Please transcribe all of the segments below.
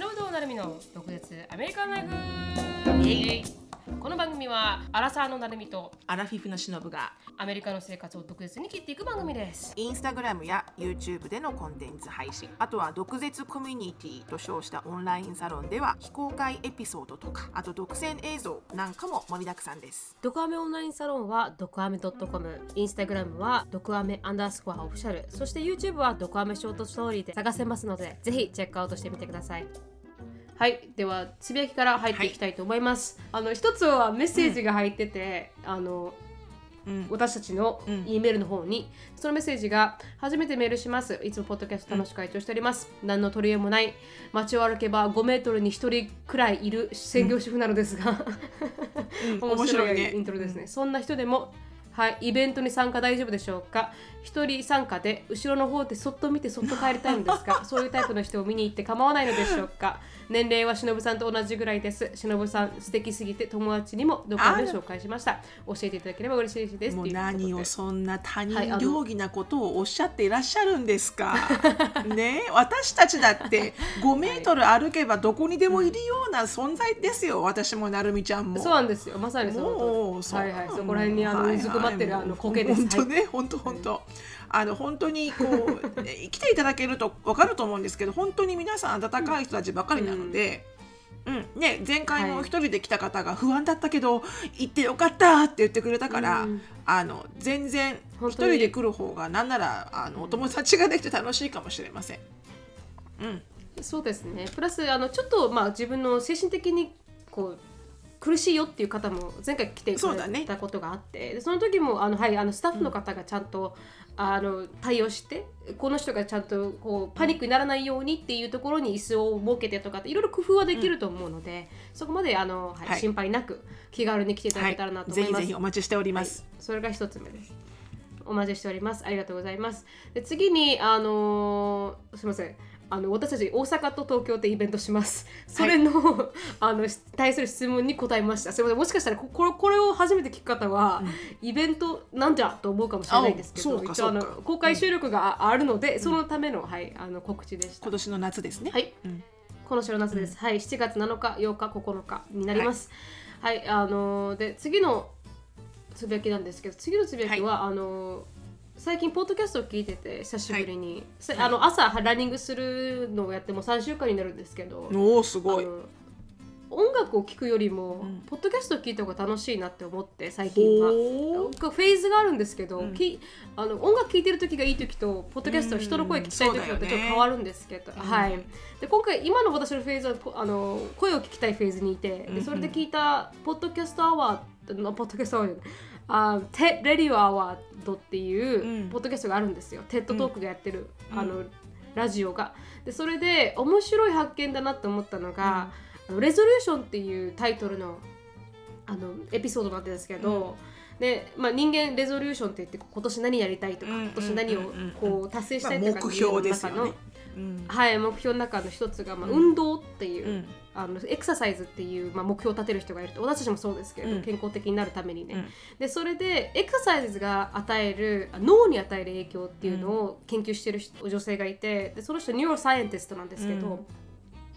篠本なるみの独立アメリカンライフイエイ。この番組はアラサーのなるみとアラフィフのしのぶがアメリカの生活を独舌に切っていく番組です。インスタグラムや YouTube でのコンテンツ配信あとは毒舌コミュニティと称したオンラインサロンでは非公開エピソードとかあと独占映像なんかも盛りだくさんです。ドクアメオンラインサロンはドクアメ .com インスタグラムはドクアメアンダースコアオフィシャルそして YouTube はドクアメショートストーリーで探せますのでぜひチェックアウトしてみてくださいはいではつぶやきから入っていきたいと思います、あの一つはメッセージが入ってて、あのうん。私たちの E メールの方に、そのメッセージが初めてメールします。いつもポッドキャスト楽しく会長しております、何の取り柄もない。街を歩けば5メートルに1人くらいいる専業主婦なのですが、うん。面白いイントロですね、そんな人でもはい、イベントに参加大丈夫でしょうか？一人参加で後ろの方でそっと見てそっと帰りたいのですが そういうタイプの人を見に行って構わないのでしょうか？年齢はしのぶさんと同じぐらいです。しのぶさん素敵すぎて友達にもどこかで紹介しました。教えていただければ嬉しいです。もう何をそんな他人行儀なことをおっしゃっていらっしゃるんですか？ね？私たちだって5メートル歩けばどこにでもいるような存在ですよ。私もなるみちゃんも。そうなんですよ。まさにそのはいはい。うそこら辺にあのうずくまってるあの苔です。本当ね、本当本当。あの本当にこう え来ていただけるとわかると思うんですけど、本当に皆さん温かい人たちばかりなので。うん。ね、前回もはい。一人で来た方が不安だったけど、行ってよかったって言ってくれたから、うん。あの全然一本当に。人で来る方がなんならあのお友達ができて楽しいかもしれません。うん、そうですね。プラスあのちょっとまあ自分の精神的にこう苦しいよっていう方も前回来てくれたことがあってでその時もあの、はい、あのスタッフの方がちゃんと、あの対応してこの人がちゃんとこうパニックにならないようにっていうところに椅子を設けてとかっていろいろ工夫はできると思うので、そこまであの、はいはい心配なく気軽に来ていただけたらなと思います。ぜひぜひお待ちしております。それが一つ目です。お待ちしております。ありがとうございます。で次に、あのーすみません。あの私たち大阪と東京でイベントします。それの、あの対する質問に答えました。すみません。もしかしたらここれこれを初めて聞く方は、イベントなんじゃと思うかもしれないんですけど、一応あの公開収録があるので、そのためのはいあの告知でした。今。年の夏ですね。はい、うん。この週の夏です、はい。7月7日8日9日になります。はい、あのーで次のつぶやきなんですけど次のつぶやきは、あのー最近ポッドキャストを聞いてて久しぶりに、さあの朝ランニングするのをやってもう3週間になるんですけどおおすごい。音楽を聴くよりも、ん。ポッドキャストを聞いた方が楽しいなって思って最近は。ほフェーズがあるんですけど、うん。きあの音楽聴いてる時がいい時とポッドキャストは人の声聞きたい時とってちょっと変わるんですけど、うん。はい、で今回今の私のフェーズはこあの声を聞きたいフェーズにいてでそれで聞いたポッドキャストアワードのポッドキャストアワードあ TED Radio Hour っていううん。ポッドキャストがあるんですよ、 TED Talk がやってる、あのラジオが。でそれで面白い発見だなと思ったのが「あの resolution」っていうタイトルのあのエピソードなんですけど、でまあ、 New Year resolution って言って今年何やりたいとか、うん今年何をこう達成したいとかいうの中のうん。はい、目標の中の一つが、まあ、うん。運動っていう、うんあのエクササイズっていう、まあ、目標を立てる人がいると私たちもそうですけど、うん。健康的になるためにね、うん。でそれでエクササイズが与えるあ脳に与える影響っていうのを研究してる人女性がいてでその人 neuroscientist なんですけど、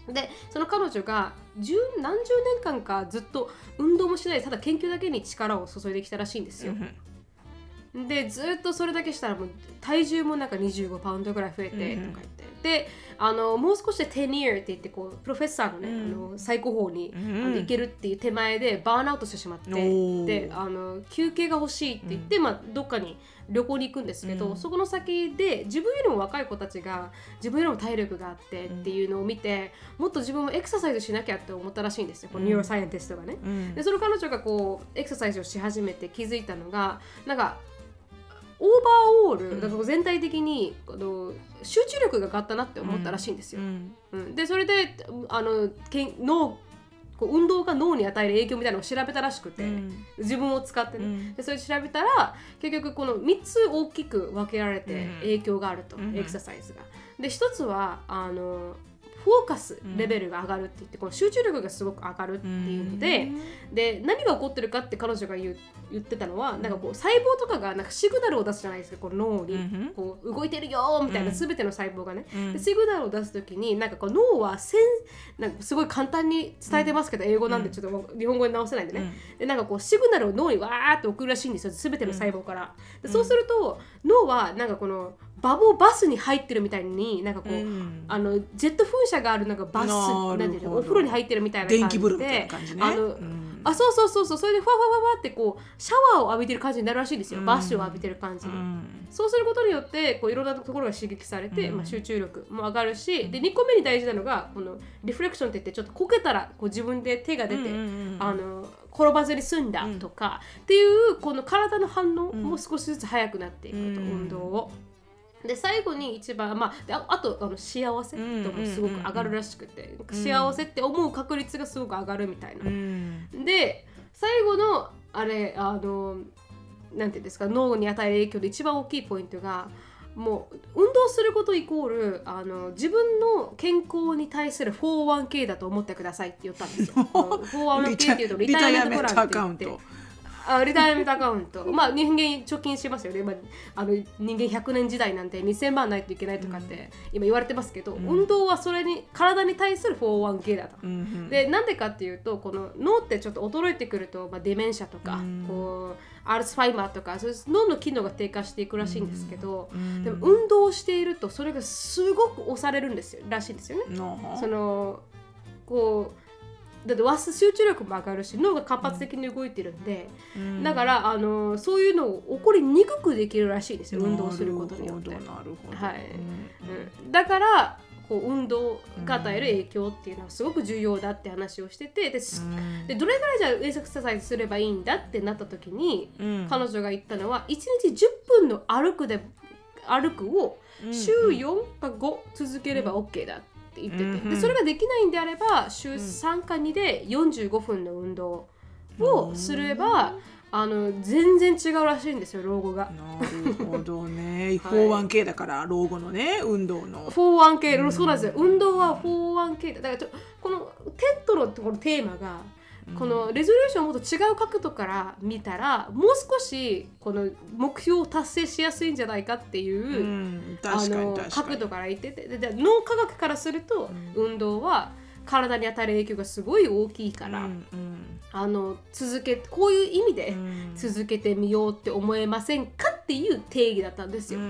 でその彼女が十何十年間かずっと運動もしないでただ研究だけに力を注いできたらしいんですよ。でずっとそれだけしたらもう体重もなんか25パウンドぐらい増えてとかうん。言って、であのもう少しで10 year って言ってこう professor のね、うん。あの最高峰に、うんあの行けるっていう手前でバーンアウトしてしまってであの休憩が欲しいって言って、まあ、どっかに旅行に行くんですけど、うん。そこの先で自分よりも若い子たちが自分よりも体力があってっていうのを見て、もっと自分もエクササイズしなきゃって思ったらしいんですよこの neuroscientist がね。うん。でその彼女がこうエクササイズをし始めて気づいたのがなんかオーバーオール、うん。だから全体的にあの集中力が上がったなって思ったらしいんですよ。うん。うん。でそれであのけん脳こう運動が脳に与える影響みたいなのを調べたらしくて、うん。自分を使ってね、うん。でそれ調べたら結局この3つ大きく分けられてうん。影響があると、うん。エクササイズが。で1つはあのフォーカスレベルが上がるって言ってこの集中力がすごく上がるっていうので、で何が起こってるかって彼女が言う言ってたのはなんかこう細胞とかがなんかシグナルを出すじゃないですかこの脳に、うんこう動いてるよみたいな全ての細胞がね、うん。でシグナルを出す時になんかこう脳はせんなんかすごい簡単に伝えてますけど、英語なんでちょっと日本語に直せないんでね、でなんかこうシグナルを脳にわーって送るらしいんですよ全ての細胞から、でそうすると脳はなんかこのバボバスに入ってるみたいになんかこう、うん。あのジェット噴射があるなんかバスなんていうのお風呂に入ってるみたいな感じで。あの、うん。あそうそうそうそう。それでファファファファってこうシャワーを浴びてる感じになるらしいんですよ、うん。バッシュを浴びてる感じに、うん。そうすることによってこういろんなところが刺激されて、うん。まあ、集中力も上がるしで2個目に大事なのがこのリフレクションって言ってちょっとこけたらこう自分で手が出て、あの転ばずに済んだとか、っていうこの体の反応も少しずつ速くなっていくと、うん。運動を。で最後に一番、まあ、でああとあの幸せともすごく上がるらしくて、幸せって思う確率がすごく上がるみたいな。うんで最後のあれあのなんていうんですか脳に与える影響で一番大きいポイントがもう運動することイコールあの自分の健康に対する 401k だと思ってくださいって言ったんですよ。あの 401k っていうとリタイアメントプランって言って。あリタイアメントアカウント。まあ人間貯金しますよね、まあ、あの人間100年時代なんて2000万ないといけないとかって今言われてますけど、運動はそれに体に対する 401k だと。うんでなんでかっていうとこの脳ってちょっと衰えてくると、まあ、デメンシャとか、うん。こうアルツファイマーとかそういう脳の機能が低下していくらしいんですけど、うん。でも運動をしているとそれがすごく押されるんですよ。らしいんですよね。のそのこうだって忘集中力も上がるし脳が活発的に動いてるんで、うん。だからあのそういうのを起こりにくくできるらしいんですよ運動することによって。なるほど。はい。うん。うん。だからこう運動が与える影響っていうのはすごく重要だって話をしててですうん。でどれぐらいじゃあエクササイズすればいいんだってなった時に、うん。彼女が言ったのは1日10分の歩くで歩くを週4か5続ければ OK だって言ってて、うんでそれができないんであれば週3か2で45分の運動をすれば、あの全然違うらしいんですよ老後が。なるほどね。401k だから老後のね運動の。401k、そうなんですよ。運動は 401k だ。だからちょこの TED のところテーマが、この resolution をもっと違う角度から見たらもう少しこの目標を達成しやすいんじゃないかっていう、うんあの角度から言ってて。でで脳科学からすると、運動は体に与える影響がすごい大きいから、うんうんあの続けこういう意味でうん。続けてみようって思えませんかっていう定義だったんですよ。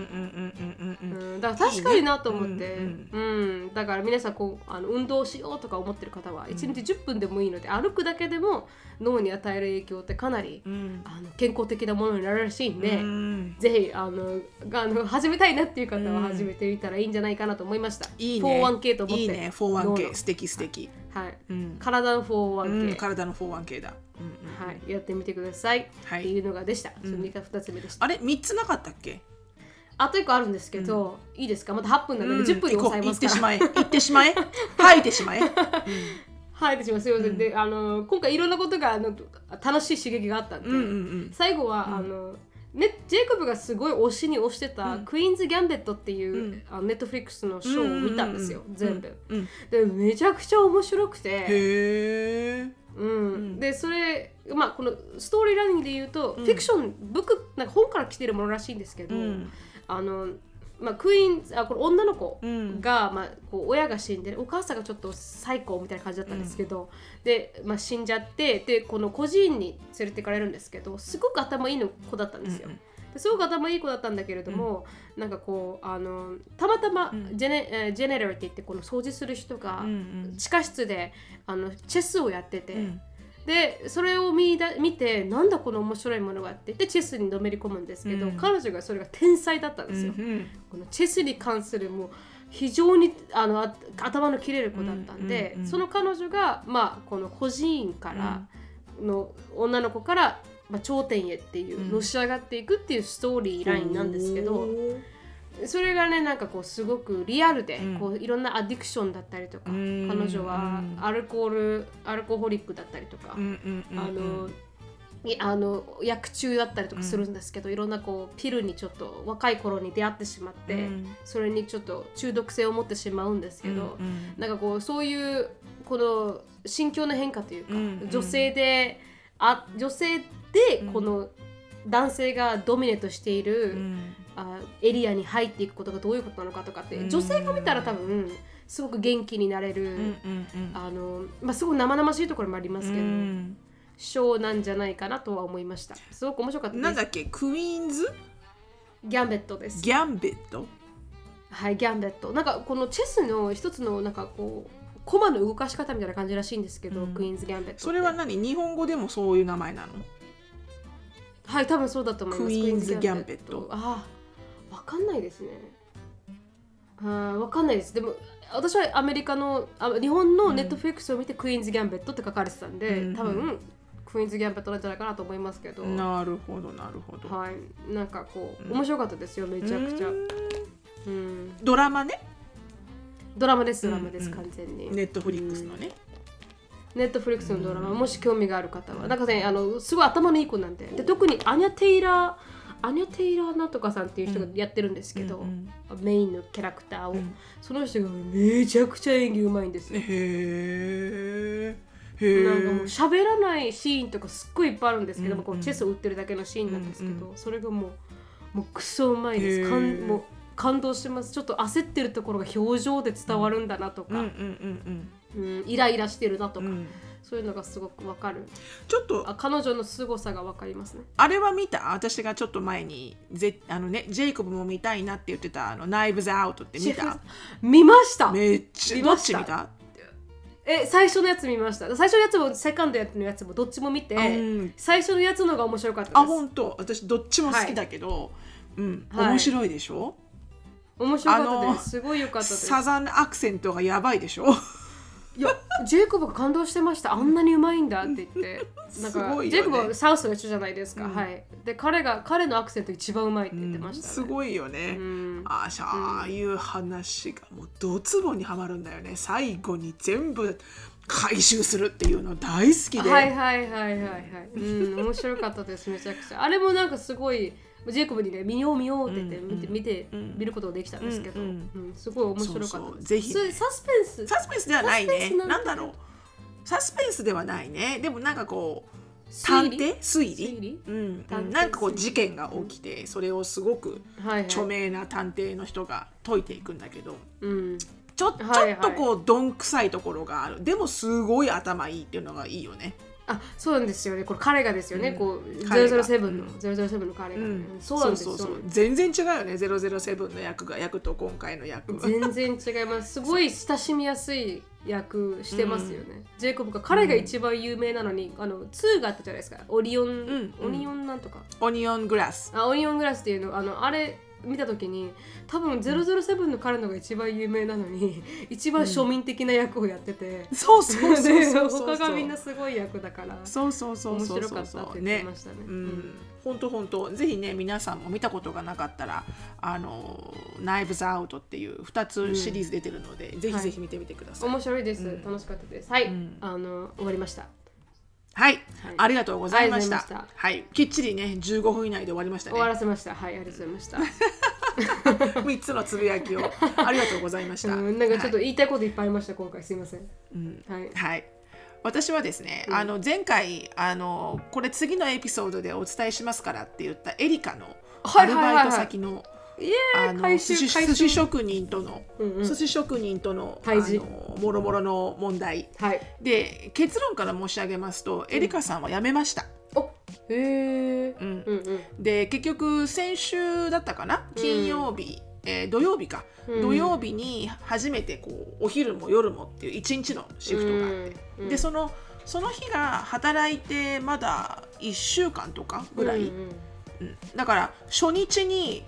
だから確かになと思って、いいね。うん。だから皆さんこうあの運動しようとか思ってる方は1日10分でもいいので、歩くだけでも脳に与える影響ってかなり、うん。あの健康的なものになるらしいんで、うん。ぜひあのあの始めたいなっていう方は始めてみたらいいんじゃないかなと思いました。いいね。401k と思って。いいね。脳 401k の。素敵素敵。はい。うん。体の 401k、うん。体の 401k だ。うんうんはい、やってみてください、はい。っていうのがでした。それが2つ目でした。あれ？三つなかったっけ？あと1個あるんですけど、いいですか？また8分なので10分に抑えますから。行ってしまえ。行ってしまえ。吐いてしまえ。はい、すみません。で、あの今回いろんなことがあの楽しい刺激があったんで、うんうんうん。最後は、あのね、ジェイコブがすごい推しに推してた、クイーンズ・ギャンベットっていう、うん。あのネットフリックスのショーを見たんですよ、うん全部。うんでめちゃくちゃ面白くて、へえうん。でそれ、まあ、このストーリーラインで言うと、フィクションブックなんか本から来てるものらしいんですけど、うん。あのまあ、クイーンズあこれ女の子うん。が、まあ、こう親が死んでお母さんがちょっと最高みたいな感じだったんですけど、で、まあ、死んじゃってでこの孤児院に連れてかれるんですけどすごく頭いいの子だったんですよ。うんすごく頭いい子だったんだけれども、なんかこうあのたまたまジェネ,、えージェネラルって言ってこの掃除する人がうん。地下室であのチェスをやってて、うんでそれを見だ見てなんだこの面白いものはって。言ってチェスにのめり込むんですけど、うん。彼女がそれが天才だったんですよ。うんこのチェスに関するもう非常にあのあ頭の切れる子だったんで、うんうんうんその彼女が、まあ、この孤児院からの女の子から、まあ、頂点へっていう、うん。のし上がっていくっていうストーリーラインなんですけど、それがねなんかこうすごくリアルで、うん。こういろんなアディクションだったりとか、うん。彼女はアルコールアルコホリックだったりとか、うんうんあのいあの薬中だったりとかするんですけど、いろんなこうピルにちょっと若い頃に出会ってしまって、うん。それにちょっと中毒性を持ってしまうんですけど、うんうん。なんかこうそういうこの心境の変化というか、女性であ女性でこの男性がドミネートしている、うん。あエリアに入っていくことがどういうことなのかとかって、うん。女性が見たら多分すごく元気になれる、あのまあ、すごく生々しいところもありますけど、うん。ショーなんじゃないかなとは思いました。すごく面白かったです。なんだっけ？クイーンズ？ギャンベットです。ギャンベット？はいギャンベット。なんかこのチェスの一つのなんかこうコマの動かし方みたいな感じらしいんですけど、うん。クイーンズ・ギャンベットそれは何？日本語でもそういう名前なの？はい多分そうだと思います。クイーンズギャンベット。ああわかんないですね。あかんないです。でも私はアメリカのあ日本のネットフリックスを見て、クイーンズ・ギャンベットって書かれてたんで、うん多分クイーンズ・ギャンベットなんじゃないかなと思いますけど、なるほどなるほど。はいなんかこううん。面白かったですよめちゃくちゃ、うん。うん、ドラマね。ドラマですドラマです、完全に。ネットフリックスのねネットフリックスのドラマ、もし興味がある方はなんかねあのすごい頭のいい子なんでで特にアニャ・テイラーアニャ・テイラーなんとかさんっていう人がやってるんですけど、うんメインのキャラクターを、うん。その人がめちゃくちゃ演技うまいんですよ、へえなんかもう喋らないシーンとかすっごいいっぱいあるんですけど、うんこうチェスを打ってるだけのシーンなんですけど、うんそれがもうもうクソうまいです。かんもう感動してます。ちょっと焦ってるところが表情で伝わるんだなとか、うんうんうんうんイライラしてるなとか、うん。うんそういうのがすごくわかる。ちょっとあ彼女の凄さがわかりますね。あれは見た？私がちょっと前にぜあのねジェイコブも見たいなって言ってたあのナイブズアウトって見た？フ見ました。めっちゃ見ました。ち見た？え最初のやつ見ました。最初のやつもセカンドのやつもどっちも見て、うん。最初のやつのが面白かったです。あ本当。私どっちも好きだけど、うん。はい。面白いでしょ、面白かったです。すごい良かったです。サザンアクセントがやばいでしょ？いやジェイコブが感動してました。あんなにうまいんだって言って。なんすか、ね。ジェイコブはサウスの一緒じゃないですか、うん。はい。で彼が彼のアクセント一番うまいって言ってました、ねすごいよね、うん。ああいう話がもうドツボにはまるんだよね。最後に全部回収するっていうの大好きで、はいはいはいはいはい。うん面白かったですめちゃくちゃ。あれもなんかすごいジェイコブにね見よう見ようって言ってうん見て見てうん。見ることができたんですけど、すごい面白かったぜひ。サスペンス？サスペンスではないね。なんだろう。サスペンスではないね。でもなんかこう探偵？推理？うん。なんかこう事件が起きてそれをすごく著名な探偵の人が解いていくんだけど。うんちょ,、はいはい。ちょっとこうどんくさいところがある。でもすごい頭いいっていうのがいいよね。あそうなんですよね。これ彼がですよね、うん。こう彼が007の、うん。007の彼が、うん、そうなんですよ。そうそうそう。全然違うよね。007の役が役と今回の役は。全然違います。すごい親しみやすい役してますよね、ジェイコブが彼が一番有名なのに、あの2があったじゃないですか。オリオン、ん。オニオンなんとか。オニオングラス。あオニオングラスっていうのあのあれ見た時に多分007の彼のが一番有名なのに 一番庶民的な役をやってて、そうそうそうでそうそう。他がみんなすごい役だからそうそうそう面そう白かったって言ってましたねうん、本当本当ぜひね皆さんも見たことがなかったらあのナイブズアウトっていう2つシリーズ出てるので、ぜひぜひ見てみてください。面白いです、うん楽しかったですはい、うんあの終わりましたはい、はい。ありがとうございました。ありがとうございまはい、きっちりね15分以内で終わりましたね。終わ。らせました。はいありがとうございました。3つのつぶやきを。ありがとうございました。うんなんかちょっとはい。言いたいこといっぱいありました今回。すいません。うん。はい。はい。私はですね、うん。あの前回あのこれ次のエピソードでお伝えしますからって言ったエリカのアルバイト先のあの回寿司寿司職人との、うんうん。寿司職人とのあ対峙のもろもろの問題。はい。で結論から申し上げますと、エリカさんは辞めました。おへえうん。うんうん。で結局先週だったかな？金曜日、えー土曜日か、うん。土曜日に初めてこうお昼も夜もっていう一日のシフトがあって、うんでそのその日が働いてまだ1週間とかぐらい、うん。うん。だから初日に、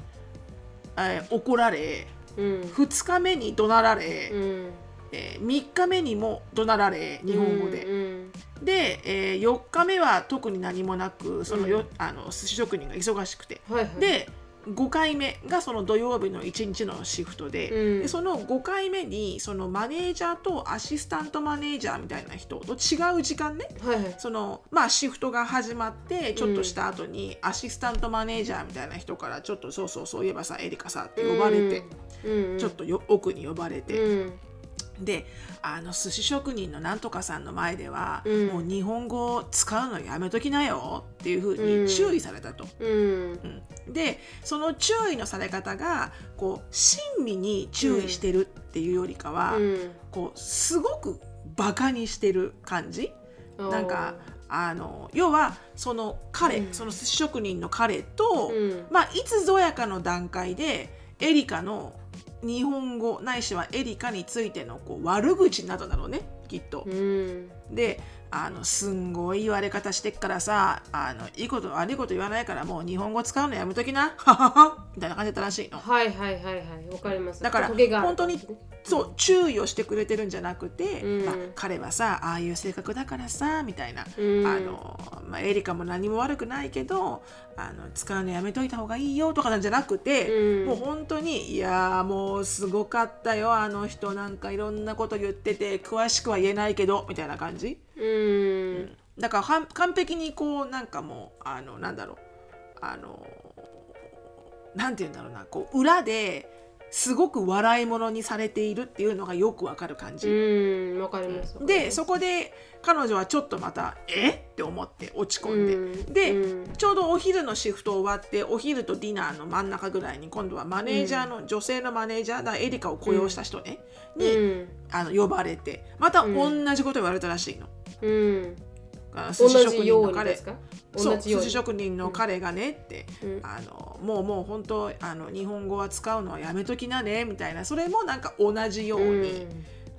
えー怒られうん。2日目に怒鳴られ、うん。え3日目にも怒鳴られ日本語で、うんで、え4日目は特に何もなくそのよ、うん。あの寿司職人が忙しくて。はいはい。で5回目がその土曜日の1日のシフトで,、うん。でその5回目にそのマネージャーとアシスタントマネージャーみたいな人と違う時間ねはいはい。そのまあシフトが始まってちょっとした後にアシスタントマネージャーみたいな人からちょっとそうそうそういえばさエリカさって呼ばれて、うん。ちょっとよ奥に呼ばれて、うんであの寿司職人のなんとかさんの前では、うん。もう日本語を使うのやめときなよっていうふうに注意されたと。うん。うん。でその注意のされ方がこう親身に注意してるっていうよりかは、うん。こうすごくバカにしてる感じ。なんかあの要はその彼、うん。その寿司職人の彼と、うん。まあいつぞやかの段階でエリカの日本語ないしはエリカについてのこう悪口などなのねきっと。うんであのすんごい言われ方してっからさあのいいこと悪いこと言わないからもう日本語使うのやめときな。みたいな感じだったらしいの。はいはいはいはい。わかります。だから本当にそう注意をしてくれてるんじゃなくて、うん。まあ、彼はさああいう性格だからさみたいな、うん。あのまあ、エリカも何も悪くないけどあの使うのやめといた方がいいよとかなんじゃなくて、うん。もう本当にいやーもうすごかったよあの人なんかいろんなこと言ってて詳しくは言えないけどみたいな感じ。うんだから完璧にこうなんかもうあのなんだろうあのなんて言うんだろうなこう裏ですごく笑い物にされているっていうのがよくわかる感じ。うんわかりますでそこで彼女はちょっとまた「え？っ?」て思って落ち込んで、うんで、うんちょうどお昼のシフト終わってお昼とディナーの真ん中ぐらいに今度はマネージャーの、女性のマネージャーだエリカを雇用した人ね、に、うんあの呼ばれてまたうん同じこと言われたらしいの。うん。あ寿司職人の彼。そう寿司職人の彼がねって、うん。あのもうもう本当あの日本語は使うのはやめときなねみたいな。それもなんか同じように、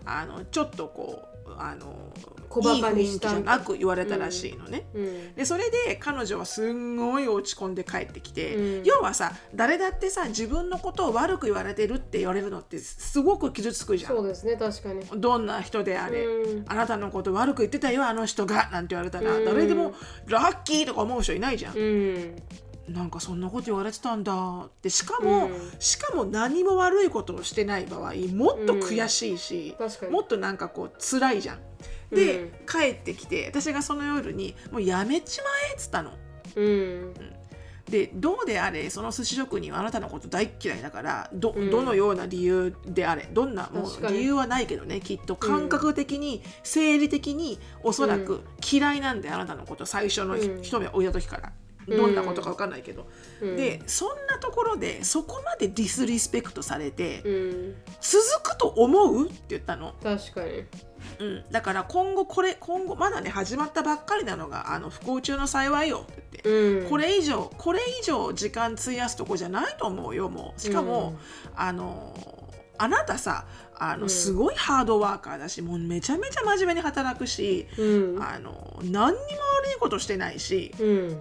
あのちょっとこうあの小馬鹿いい雰囲気にしたじゃなく言われたらしいのね。うん。でそれで彼女はすんごい落ち込んで帰ってきて、うん。要はさ誰だってさ自分のことを悪く言われてるって言われるのってすごく傷つくじゃん。そうですね確かに。どんな人であれ、うん。あなたのこと悪く言ってたよあの人がなんて言われたら、うん。誰でもラッキーとか思う人いないじゃん、うんなんかそんなこと言われてたんだって。しかも、うん。しかも何も悪いことをしてない場合もっと悔しいし、確かに。もっとなんかこう辛いじゃん。で、うん。帰ってきて私がその夜に「もうやめちまえ」っつったの。うん。でどうであれその寿司職人はあなたのこと大っ嫌いだからど,、うん。どのような理由であれどんなもう理由はないけどねきっと感覚的に、生理的におそらく嫌いなんであなたのこと最初の一目置いた時からどんなことか分かんないけど、うん。でそんなところでそこまでディスリスペクトされて、うん。続くと思う？って言ったの。確かに。うん、だから今後これ今後まだね始まったばっかりなのがあの不幸中の幸いよって言って、うん。これ以上これ以上時間費やすとこじゃないと思うよもう。しかも、あのあなたさあの、うん。すごいハードワーカーだしもうめちゃめちゃ真面目に働くし、うん。あの何にも悪いことしてないしうん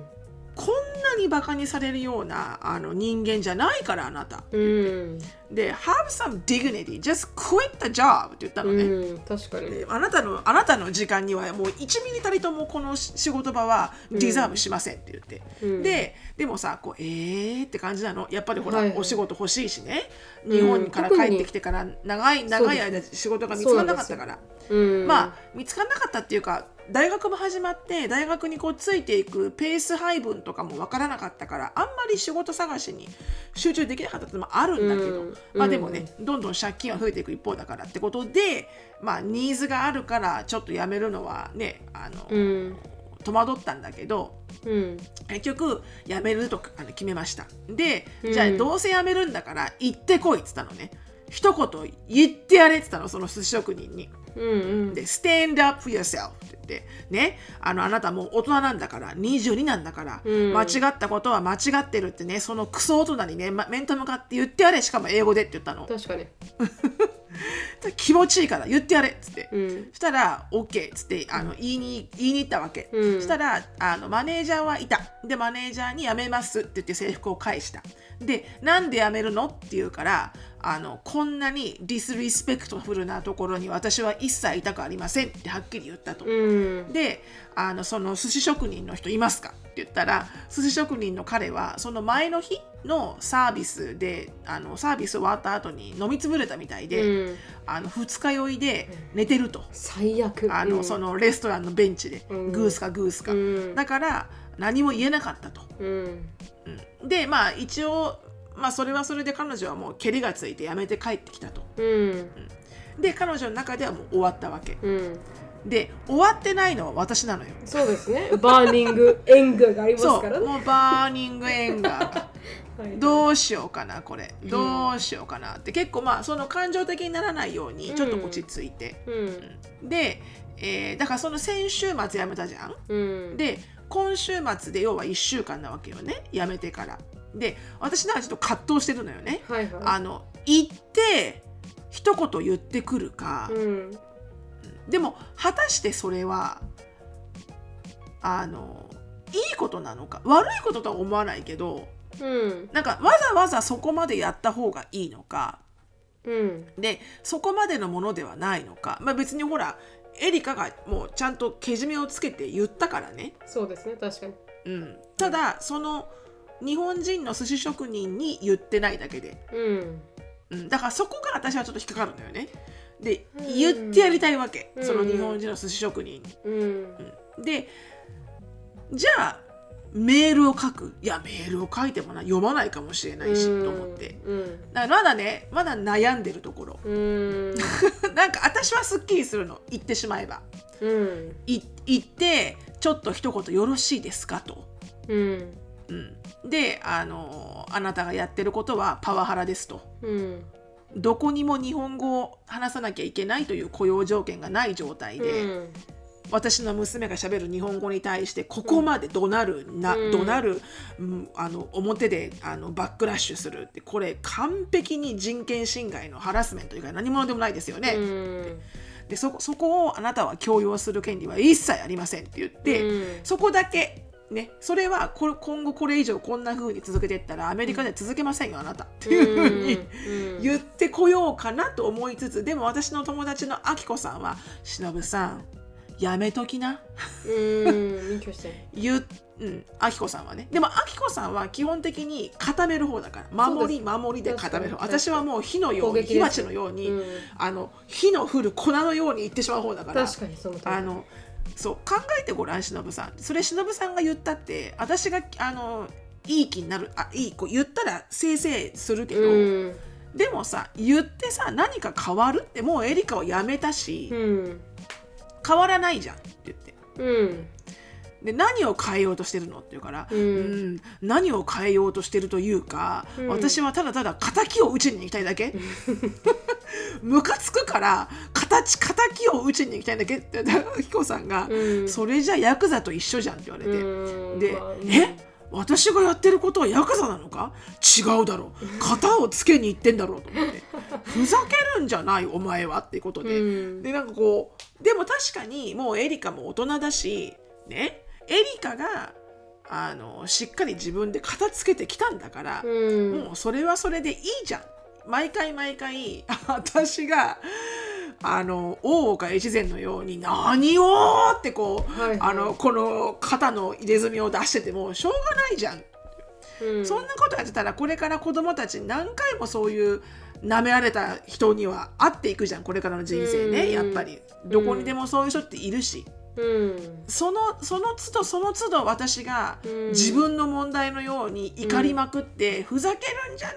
こんなにバカにされるようなあの人間じゃないからあなた。うん。で「Have some dignity. Just quit the job」って言ったのね。うん確かに。であなたのあなたの時間にはもう1ミリたりともこの仕事場はディザーブしませんって言って、うん。ででもさこうえーって感じなの。やっぱりほら、はいはい。お仕事欲しいしね。うん日本から帰ってきてから長い長い間仕事が見つからなかったから、うん。まあ見つからなかったっていうか大学も始まって大学にこうついていくペース配分とかもわからなかったからあんまり仕事探しに集中できなかったってのもあるんだけど、うん。まあでもね、どんどん借金は増えていく一方だからってことでまあニーズがあるからちょっとやめるのはねあの、うん。戸惑ったんだけどうん。結局辞めるとあの決めました。で、うん。じゃあどうせ辞めるんだから行ってこいっつったのね。一言言ってやれっつったのその寿司職人に。うんうん。で、stand up for yourself って言って、ね、あの、あなたもう大人なんだから、22なんだから、うん。間違ったことは間違ってるってね、そのクソ大人にね、ま、面と向かって言ってやれ、しかも英語でって言ったの。確かに 気持ちいいから言ってやれっつって。うん。したら OK っつってあの言いに言いに行ったわけ、うん。したらあのマネージャーはい。たでマネージャーに辞めますって言って制服を返した。でなんで辞めるのって言うからあのこんなに disrespectful なところに私は一切いたくありませんってはっきり言ったと、うん。であのその寿司職人の人いますかって言ったら寿司職人の彼はその前の日のサービスであのサービス終わった後に飲みつぶれたみたいで、うんあの二日酔いで寝てると、最悪。あのうん。そのレストランのベンチで、うん。ぐーすかぐーすか、うん。だから何も言えなかったと。でまあ一応、まあ、それはそれで彼女はもうケリがついて辞めて帰ってきたと。うん。で彼女の中ではもう終わったわけ。うん。で終わってないのは私なのよ。そうですね。 burning anger がありますからね。そう。もう burning anger どうしようかなこれ。ん。どうしようかなって。結構まあその感情的にならないようにちょっと落ち着いて、うん。で、えーだからその先週末辞めたじゃん。うん。で今週末で要は1週間なわけよね。辞めてから。で私なんかちょっと葛藤してるのよね。はいはい。あの行って一言言ってくるか、うん。でも果たしてそれはあのいいことなのか。悪いこととは思わないけどうん。なんかわざわざそこまでやった方がいいのか。うん。でそこまでのものではないのか、まあ、別にほらエリカがもうちゃんとけじめをつけて言ったからね、そうですね確かに。うん、ただその日本人の寿司職人に言ってないだけで、うん。うん、だからそこが私はちょっと引っかかるのよね。でうん。言ってやりたいわけ、うん。その日本人の寿司職人に。うん。でじゃあメールを書く。いやメールを書いてもな読まないかもしれないし、と思って。うん。だからまだねまだ悩んでるところ。うん。なんか私はすっきりするの。言ってしまえば。うん。い言ってちょっと一言よろしいですかと、うん。うん、であのあなたがやってることはパワハラですと。うん。どこにも日本語を話さなきゃいけないという雇用条件がない状態で、うん私の娘がしゃべる日本語に対してここまで怒鳴る、なうん。怒鳴る、うんあの表であのバックラッシュするってこれ完璧に人権侵害のハラスメント以外何者でもないですよね。うん。でそこそこをあなたは強要する権利は一切ありませんって言って、うん。そこだけ。ね、それはこれ今後これ以上こんな風に続けていったらアメリカでは続けませんよあなた。っていう風にうん。言ってこようかなと思いつつでも私の友達のあきこさんは「しのぶさんやめときな」うん interesting 言う、うん、あきこさんはね。でもあきこさんは基本的に固める方だから。守り守りで固める方。私はもう火のように火鉢のように、うん。あの火の降る粉のように言ってしまう方だから。確かにそのあのそう考えてごらんしのぶさん。それしのぶさんが言ったって私があのいい気になる。あいいこう言ったらせいせいするけど、うん。でもさ言ってさ何か変わるってもうエリカは辞めたし、うん変わらないじゃんって言って。うん。で何を変えようとしてるのって言うから、うん。うん何を変えようとしてるというか、うん。私はただただ敵を打ちに行きたいだけ。ムカつくから形敵を打ちに行きたいだけって ヒコさんが、うん。それじゃヤクザと一緒じゃんって言われて、うんで、え？私がやってることはヤクザなのか？違うだろう。型をつけに行ってんだろうと思って。ふざけるんじゃないお前はっていうことで、うん。でなんかこうでも確かにもうエリカも大人だしねエリカがあのしっかり自分で片付けてきたんだから、うん。もうそれはそれでいいじゃん。毎回毎回 私があの大岡越前のように「何を!」ってこう、はいはい。あのこの肩の入れ墨を出しててもしょうがないじゃん、うん。そんなことやってたらこれから子供たちに何回もそういう舐められた人には会っていくじゃんこれからの人生ね、うん。やっぱり。どこにでもそういう人っているし、うん。そのその都度その都度私がうん。自分の問題のように怒りまくって、ふざけるんじゃな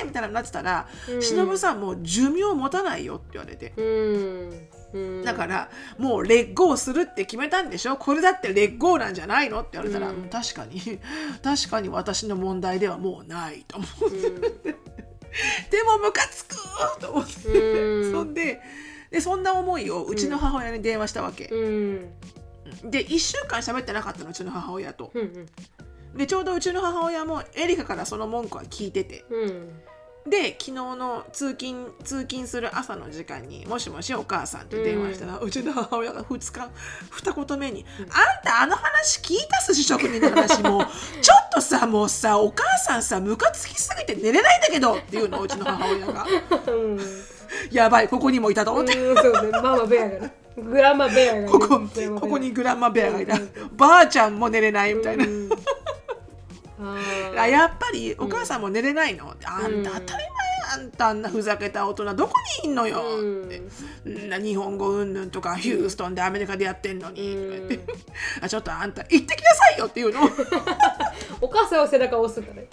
いみたいになってたらうん。しのぶさんもう寿命持たないよって言われて。うん。うん。だからもうレッゴーするって決めたんでしょ？これだってレッゴーなんじゃないの？って言われたら、うん。うん確かに 確かに私の問題ではもうないと思う。うんでもムカつくと思って、うん。そんででそんな思いをうちの母親に電話したわけ、うん。で1週間喋ってなかったのうちの母親と。うん。でちょうどうちの母親もエリカからその文句は聞いてて。うんで昨日の通勤通勤する朝の時間に「もしもしお母さん」って電話したら、うちの母親が2日二言目に「あんたあの話聞いた寿司職人の話も。う ちょっとさもうさお母さんさムカつきすぎて寝れないんだけど」っていうのうちの母親が。うん「やばいここにもいたと思って、うんそうねママベアがね。グランマベアがここここにグランマベアがいた。うんばあちゃんも寝れないみたいな、うんあやっぱりお母さんも寝れないの、あんたうん。当たり前あんたあんなふざけた大人どこにいんのよ。うん。って、んな日本語うんぬんとかヒューストンでアメリカでやってんのに、あちょっとあんた行ってきなさいよっていうの。お母さんは背中を押すんだね。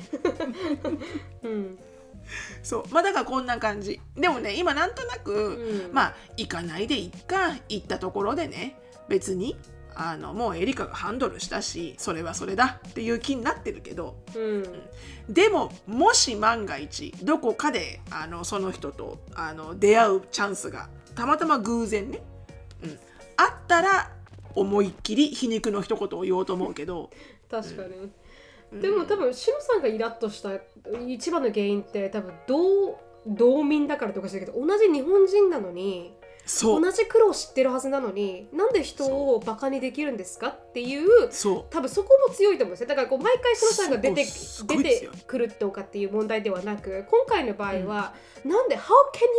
うん。そうまあだからこんな感じ。でもね今なんとなく、うん。まあ行かないでいっか行ったところでね別にあのもうエリカがハンドルしたしそれはそれだっていう気になってるけど。うん。でももし万が一どこかであのその人とあの出会うチャンスがたまたま偶然ね、うん、あったら思いっきり皮肉の一言を言おうと思うけど。確かに、でも多分シノさんがイラッとした一番の原因って多分同道民だからとかしてるけど同じ日本人なのに同じ苦労を知ってるはずなのになんで人をバカにできるんですかっていうそう。多分そこも強いと思うんですよ。だからこう毎回シノさんが出て出てくるとかっていう問題ではなく今回の場合は、なんで How can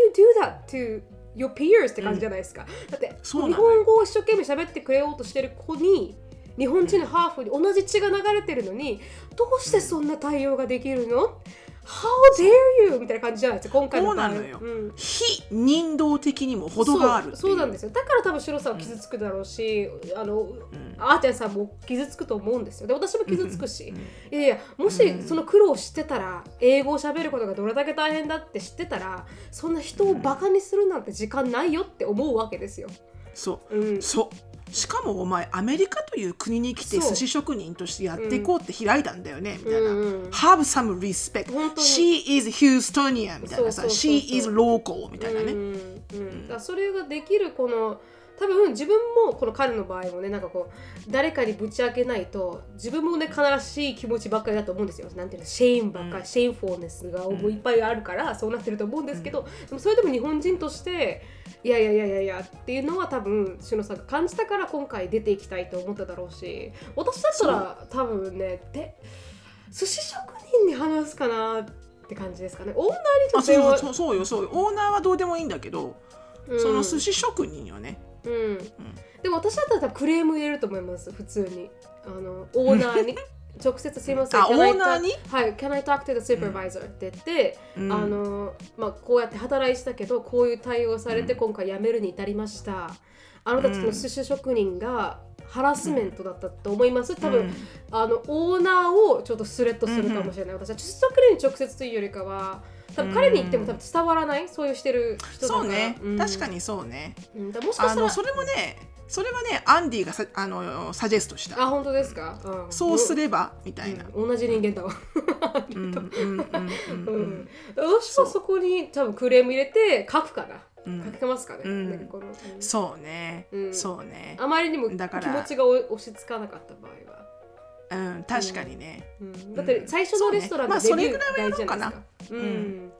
you do that to your peers って感じじゃないですか、だって日本語を一生懸命喋ってくれようとしてる子に日本人のハーフに同じ血が流れてるのにどうしてそんな対応ができるの？How dare you? みたいな感じじゃないですか今回のそうなのよ。うん。非人道的にも程があるそうなんですよ。だから多分シロさんは傷つくだろうし、あの、あーちゃんさんも傷つくと思うんですよ。で私も傷つくし、いやいやもしその苦労を知ってたら英語を喋ることがどれだけ大変だって知ってたらそんな人をバカにするなんて時間ないよって思うわけですよ。そう。うん、そうしかもお前アメリカという国に来て寿司職人としてやっていこうって開いたんだよね、みたいな、Have some respect. She is Houstonian みたいなさ。She is local みたいなね、うんうん。だそれができるこの多分自分もこの彼の場合もねなんかこう誰かにぶち明けないと自分もね悲しい気持ちばっかりだと思うんですよ。なんていうのシェインばっかり、シェインフォーネスがもういっぱいあるからそうなってると思うんですけど、でもそれでも日本人としていやいやいやいやいやっていうのは多分しのさんが感じたから今回出ていきたいと思っただろうし私だったら多分ねで寿司職人に話すかなって感じですかね。オーナーにと電話そうそうそうよそうよ。オーナーはどうでもいいんだけど、うん。その寿司職人よねうん、でも私だったらクレーム入れると思います普通に。あのオーナーに。直接すいませんオーナーに？はい Can I talk to the supervisor、って言って、うん。あのまあこうやって働いてたけどこういう対応をされて今回辞めるに至りました。あなたたちの寿司職人がハラスメントだったと思います。多分、うん。あのオーナーをちょっとスレッドするかもしれない、私は寿司職人に直接というよりかは多分彼に言っても多分伝わらない？そういうしてる人だから。そうね、ん。確かにそうね。うん。だもしかしたらそれもねそれはねアンディがさあのサジェストした。あ本当ですか、うん、そうすればみたいな、うん。同じ人間だわ、私はそこに多分クレーム入れて書くかな、うん。書けますかね,、うん。なんかこのうんそうね、うん。そうね。あまりにも気だから持ちが押し付かなかった場合は、うん確かにね、うん、だって最初のレストランのそうレビューねまあそれぐらいはや大事じゃろうかないなですか、うん。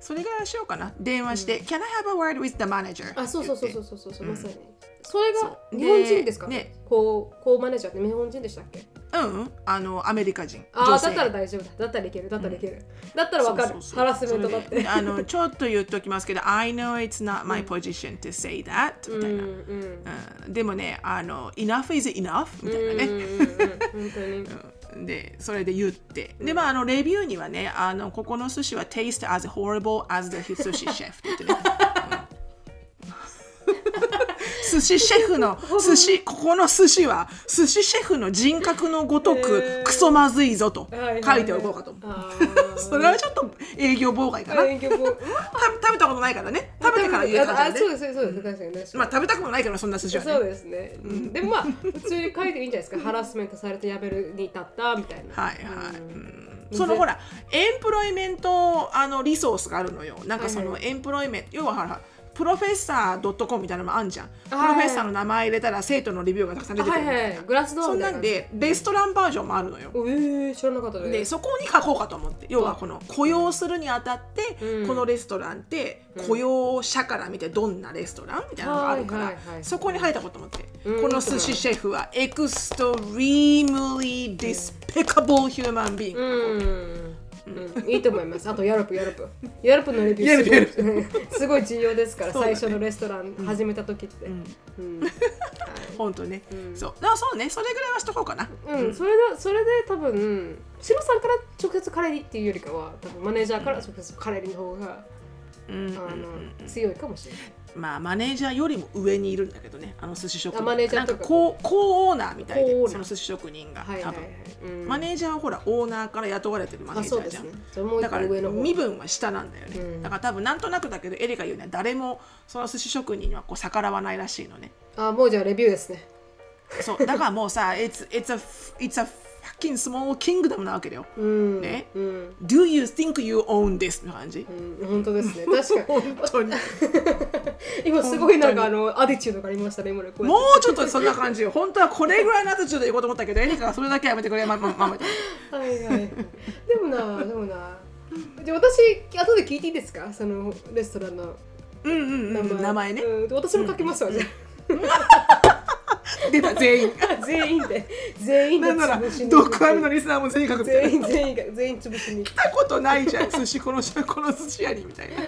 それぐらいしようかな。電話して、Can I have a word with the manager? あそうそうそうそううそう。そう、うんまさに。それが日本人ですか？ねねこうこうマネージャーって日本人でしたっけ？うんうんあのアメリカ人。ああだったら大丈夫だ。だったらいける。だったらいける、だったらわかる。ハラスメントだって。あのちょっと言っときますけど I know it's not my position to say that みたいな、うん。うん。うんでもねあの enough is enough みたいなね、うんうんうん。うん本当に。うん。でそれで言って、でまああのレビューにはねあのここの寿司は taste as horrible as the 寿司シェフって言ってね、司シェフの 寿司ここの寿司は寿司シェフの人格のごとへくー。クソまずいぞとはいはいはい。書いておこうかと。思う、それはちょっと営業妨害かな、勉強もた食べたことないからね。食べてから言えたあ感じだねそうですそうです。確かに確かに。まあ食べたくもないけどそんな寿司はね。そうですね、うん、でもまあ普通に書いていいんじゃないですか。ハラスメントされて辞めるに至ったみたいな。はいはい、うん。うん。そのほらエンプロイメントあのリソースがあるのよ。なんかそのはいはエンプロイメント、要はほらプロフェッサー .com みたいなのもあんじゃん、プはいロフェッサーの名前入れたら生徒のレビューがたくさん出てくるみたいな、はいはい。グラスドアそんなんでレストランバージョンもあるのよ、えー、知らなかったでそこに書こうかと思って要はこの雇用するにあたって、うん。このレストランって雇用者から見てどんなレストランみたいなのがあるから、はいはいはいそこに書いたろと思って、うん。この寿司シェフは extremely despicable human being、うんうん、いいと思います。あと Yelp Yel p。Yelp のレビューすごい。すごい重要ですから、最初のレストラン始めた時って。本当ね、うん。そう。だからそうね。それぐらいはしとこうかな。うん、それでそれで多分シロさんから直接彼にっていうよりかは多分マネージャーから直接彼にの方が、あのうん。強いかもしれない。まあマネージャーよりも上にいるんだけどねあの寿司職人あマネージャーなんとかかこうコオーナーみたいでその寿司職人が多分、はいはい。はい。うん。マネージャーはほらオーナーから雇われてるマネあージャーじゃん。ね。だから。身分は下なんだよね、うん。だから多分なんとなくだけどエリカ言うには誰もその寿司職人にはこう逆らわないらしいのね。あもうじゃあレビューですね。そう。だからもうさ it's, it's, a, it's a fucking small kingdom なわけだようん。ねうん。Do you think you own this? な感じうん、本当ですね。確かに。本当に 今すごいなんかあのアディチュードがありましたね。今ねもうちょっとそんな感じよ本当はこれぐらいのアタチュードで言おうと思ったけどエリカがそれだけやめてくれままままはいはい。でもな、でもな。じゃあ私後で聞いていいですか？そのレストランのうんうんうん名前ね、うん、私も書きますわ、じゃ出た全員。あ 全員で全員でなんならドクアメのリスナーも全員書く全員全員が全員潰しに来たことないじゃん。寿司この この寿司屋にみたいな。だ。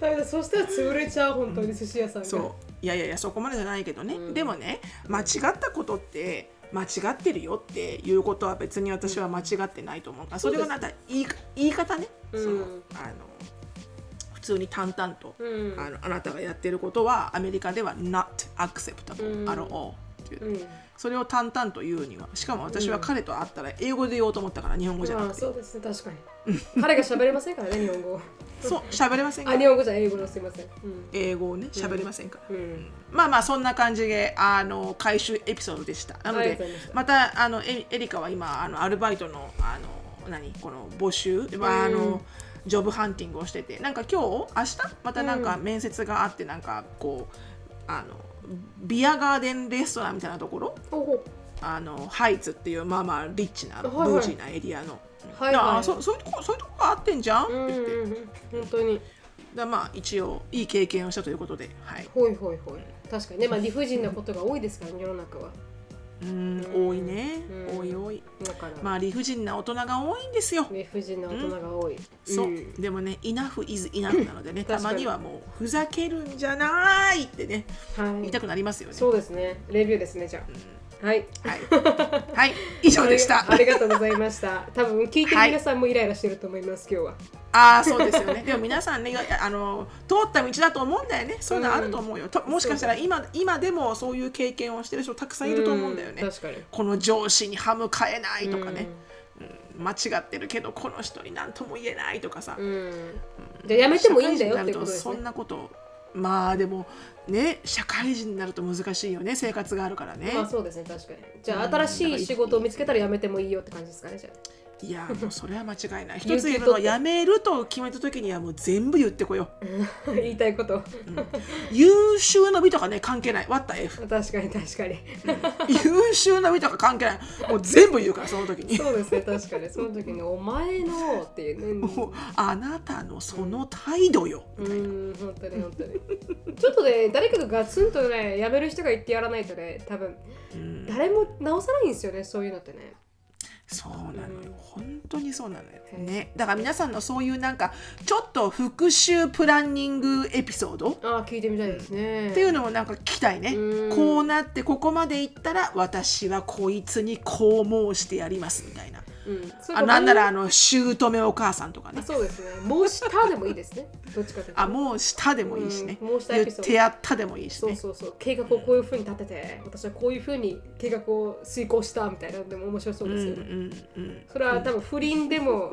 ダメだ。そしたら潰れちゃう本当に寿司屋さんが。そう。いやいやいやそこまでじゃないけどね、でもね間違ったことって間違ってるよっていうことは別に私は間違ってないと思うからそれがなんか言い言い方ね、うん。そのあの普通に淡々と、うん。あのあなたがやってることはアメリカでは not acceptable うん。at all っていう。うん。それを淡々と言うにはしかも私は彼と会ったら英語で言おうと思ったから日本語じゃなくて、まあそうですね確かに。彼が喋れませんからね 日本語。そう喋れませんかあ日本語じゃ英語のすいません。うん。英語をね喋れませんから、うん。まあまあそんな感じであの回収エピソードでした。なのでました。あのエエリカは今あのアルバイトのあの何？この募集、まああのジョブハンティングをしてて。なんか今日明日？またなんか面接があってなんかこうあのビアガーデンレストランみたいなところ？あのハイツっていうまあまあリッチなブはいはい。ージーなエリアの、はいはい。あそそういうとこそういうとこがあってんじゃん？ってうん言って、うん。うん本当に。だまあ一応いい経験をしたということではい。ほいほいほい。確かにねまあ理不尽なことが多いですからね世の中はうん多いね、うん。多い多い。だから。まあ理不尽な大人が多いんですよ。理不尽な大人が多い。そう、ん。でもね enough is enough なのでねたまにはもうふざけるんじゃないってねはい。言いたくなりますよね、そうですね。レビューですねじゃあはい。はい、はい、以上でした。ありがとうございました。多分聞いてる皆さんもイライラしてると思います、今日は。ああそうですよね。でも皆さんねあの通った道だと思うんだよね。そういうのあると思うよ、ともしかしたら今今でもそういう経験をしてる人たくさんいると思うんだよね、確かに。この上司に歯向かえないとかね、うん。うん。間違ってるけどこの人に何とも言えないとかさ、うん。じゃあやめてもいいんだよってことですね。そん。なことまあでもね社会人になると難しいよね生活があるからね、まあそうですね、確かに。じゃあ新しい仕事を見つけたらやめてもいいよって感じですかね、じゃいやもうそれは間違いない一つ言えるのはやめると決めた時にはもう全部言ってこようあ。言いたいこと。優秀な美とかね関係ない What the F 確かに確かに。優秀な美とか関係ないもう全部言うからその時にそうですね、確かに。その時に、お前のっていうね。もうあなたのその態度よ、うん、本当に本当に。ちょっとね、誰かがガツンとね、やめる人が言ってやらないとね、多分うん誰も直さないんですよね、そういうのってね。そうなのよ。本当にそうなのよ。ね。だから皆さんのそういうなんかちょっと復習プランニングエピソードああ、聞いてみたいですね。っていうのをなんか聞きたいね。うん。こうなってここまでいったら私はこいつにこう申してやりますみたいなあなんならあの姑お母さんとかねあそうですね。もうしたでもいいですね。どっちかというと。あもうしたでもいいしねうんもうしたエ言ピソードってやったでもいいしねそうそうそう。計画をこういうふうに立てて、私はこういうふうに計画を遂行したみたいなのでも面白そうですよね。うんうんうんそれは多分不倫でも、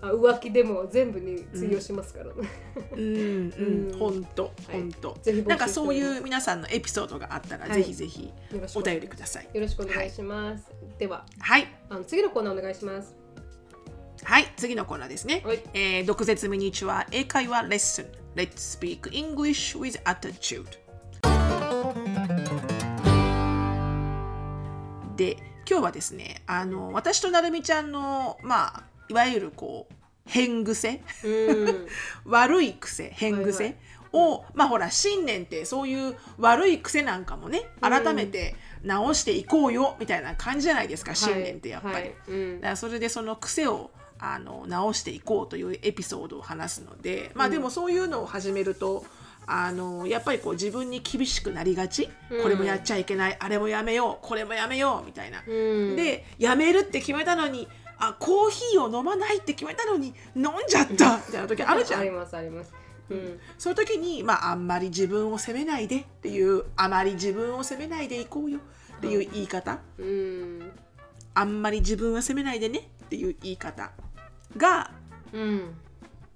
あ浮気でも全部に通用しますからね。うんうんうん本当はい本当なんかそういう皆さんのエピソードがあったらはいぜひぜひお便りくださいよろしくお願いします。では。はい。あの、次のコーナーお願いします。はい。次のコーナーですね。はい。えー毒舌ミニチュア英会話レッスン。Let's speak English with attitude. で今日はですねあの私となるみちゃんのまあいわゆるこう変癖？うん。悪い癖変癖？はいはい。を、まあほら新年ってそういう悪い癖なんかもね改めて直していこうよみたいな感じじゃないですか、新年ってやっぱり。はい。はいうん。だからそれでその癖をあの直していこうというエピソードを話すのでまあでもそういうのを始めるとあのやっぱりこう自分に厳しくなりがち、うん。これもやっちゃいけない。あれもやめよう。これもやめようみたいな。うん。でやめるって決めたのにあコーヒーを飲まないって決めたのに飲んじゃったみたいな時あるじゃん。ありますありますうん。そういう時に、まあ、あんまり自分を責めないでっていうあまり自分を責めないでいこうよっていう言い方、うん。あんまり自分は責めないでねっていう言い方がうん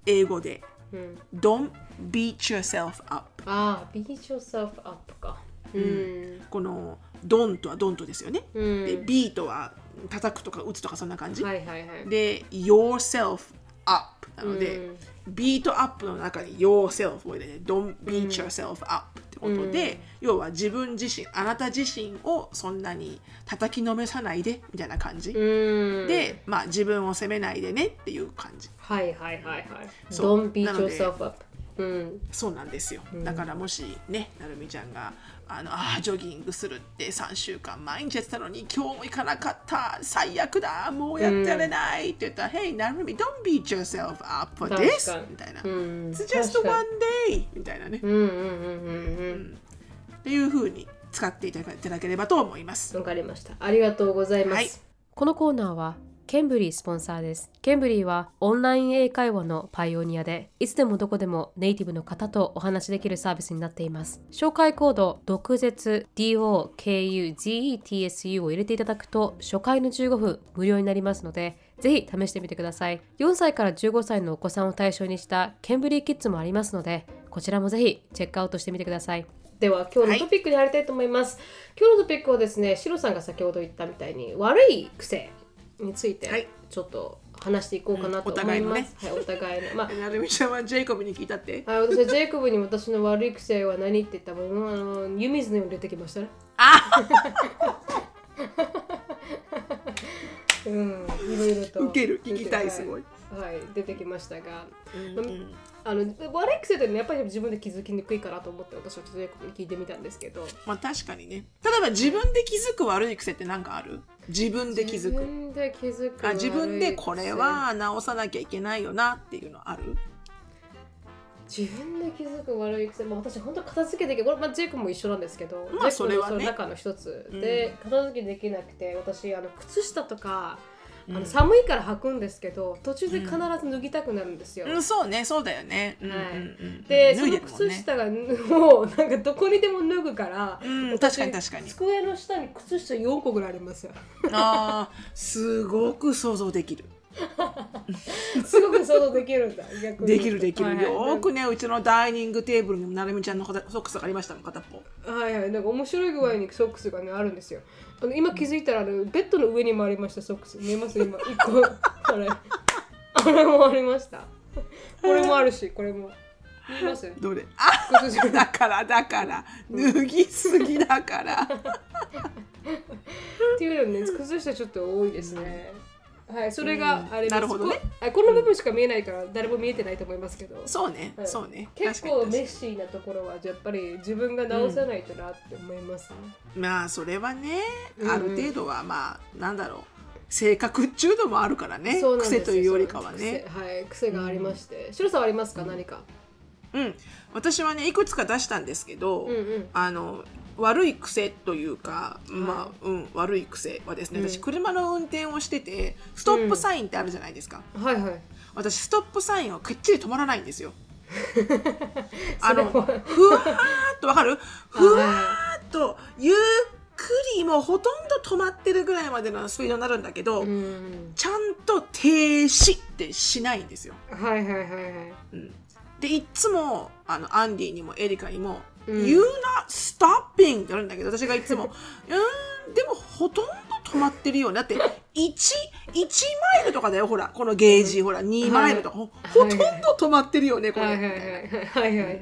英語でうん。Don't beat yourself up ああ beat yourself up か。うん。この Don't は Don't ですよね、うん。で beat は叩くとか打つとかそんな感じ、はいはいはい。で yourself up なので、うん beat up の中に yourself を入れて don't beat yourself up ってことで、要は自分自身あなた自身をそんなに叩きのめさないでみたいな感じ、うん。で、まあ、自分を責めないでねっていう感じ。はいはいはいはい。そう。Don't beat yourself up うん。そうなんですよ、だからもしねなるみちゃんがあのあージョギングするって3週間毎日やってたのに今日も行かなかった。最悪だ。もうやってられない。って言ったら、Hey なるみ don't beat yourself up for 確 this みたいな、うん。It's just one day. みたいなね、うんうんうんうん。うん。っていう風に使っていただければと思います。わかりました。ありがとうございます。はい。このコーナーはケンブリースポンサーです。ケンブリーはオンライン英会話のパイオニアで、いつでもどこでもネイティブの方とお話しできるサービスになっています。紹介コード、毒舌 DOKUGETSU を入れていただくと、初回の15分無料になりますので、ぜひ試してみてください。4歳から15歳のお子さんを対象にしたケンブリーキッズもありますので、こちらもぜひチェックアウトしてみてください。では今日のトピックに入りたいと思います。今日のトピックはですね、シロさんが先ほど言ったみたいに悪い癖についてはいちょっと話していこうかなと思いま互いのねす。はい、お互いの。まあなるみちゃんはジェイコブに聞いたって？はい、私はジェイコブに私の悪い癖は何って言ったら、もうあの湯水のように出てきましたね。うん、いろいろと。ウケる聞きたいすごい。はい、はい出てきましたが、うんうんあの悪い癖ってねやっぱり自分で気づきにくいかなと思って私はちょっとジェイコブに聞いてみたんですけど。まあ確かにね例えば自分で気づく悪い癖って何かある？自分で気づ自く分で気づく。あ自分でこれは直さなきゃいけないよなっていうのある？癖自分で気づく悪い癖、まあ、私本当片付けできこれ、まあ、ジェイクも一緒なんですけど、まあジェイクもそれはねの中の一つで、片付けできなくて私あの靴下とかあうん。の寒いから履くんですけど途中で必ず脱ぎたくなるんですよ。うん。そうね。そうだよね、うんはい。で、その靴下がもうなんかどこにでも脱ぐから、うん私確かに確かに。机の下に靴下4個ぐらいありますよ。あーすごく想像できるすごく想像できるんだ逆に。できるできる、はいはい。よーくねうちのダイニングテーブルにもなるみちゃんのソックスがありましたもん片っぽはいはい、なんか面白い具合にソックスがねあるんですよ。あの今気づいたらあのベッドの上にもありましたソックス。見えます？今。一個。あれ。あれもありました。これもあるしこれも。見えます？どれ？あ靴下だからだから。脱ぎすぎだから。っていうのね靴下ちょっと多いですね。はい、それがあれですなるほどね。この部分しか見えないから誰も見えてないと思いますけど。そうね。はい。そうね。結構メッシーなところはやっぱり自分が直さないとなって思います。ね。まあそれはねうん。ある程度はまあなんだろう。性格っちゅうのもあるからね。癖というよりかはね。癖。はい、癖がありまして。シロさんはありますか、何か。うん。私はねいくつか出したんですけど、うんうん。あの悪い癖というか、まあうん悪い癖はですね、うん。私車の運転をしててストップサインってあるじゃないですか、はいはい。私ストップサインはきっちり止まらないんですよ。あのふわーっとわかる？ふわーっとゆっくりもうほとんど止まってるぐらいまでのスピードになるんだけど、うん。ちゃんと停止ってしないんですよ。はいはいはいはい。うん、でいっつもあのアンディにもエリカにも「You not stopping ってあるんだけど、私がいつも、うん、でもほとんど止まってるよね。だって、1、1マイルとかだよ、ほら。このゲージ、ほら、2マイルとか、ほとんど止まってるよね、これ。はいはいはいはいはい。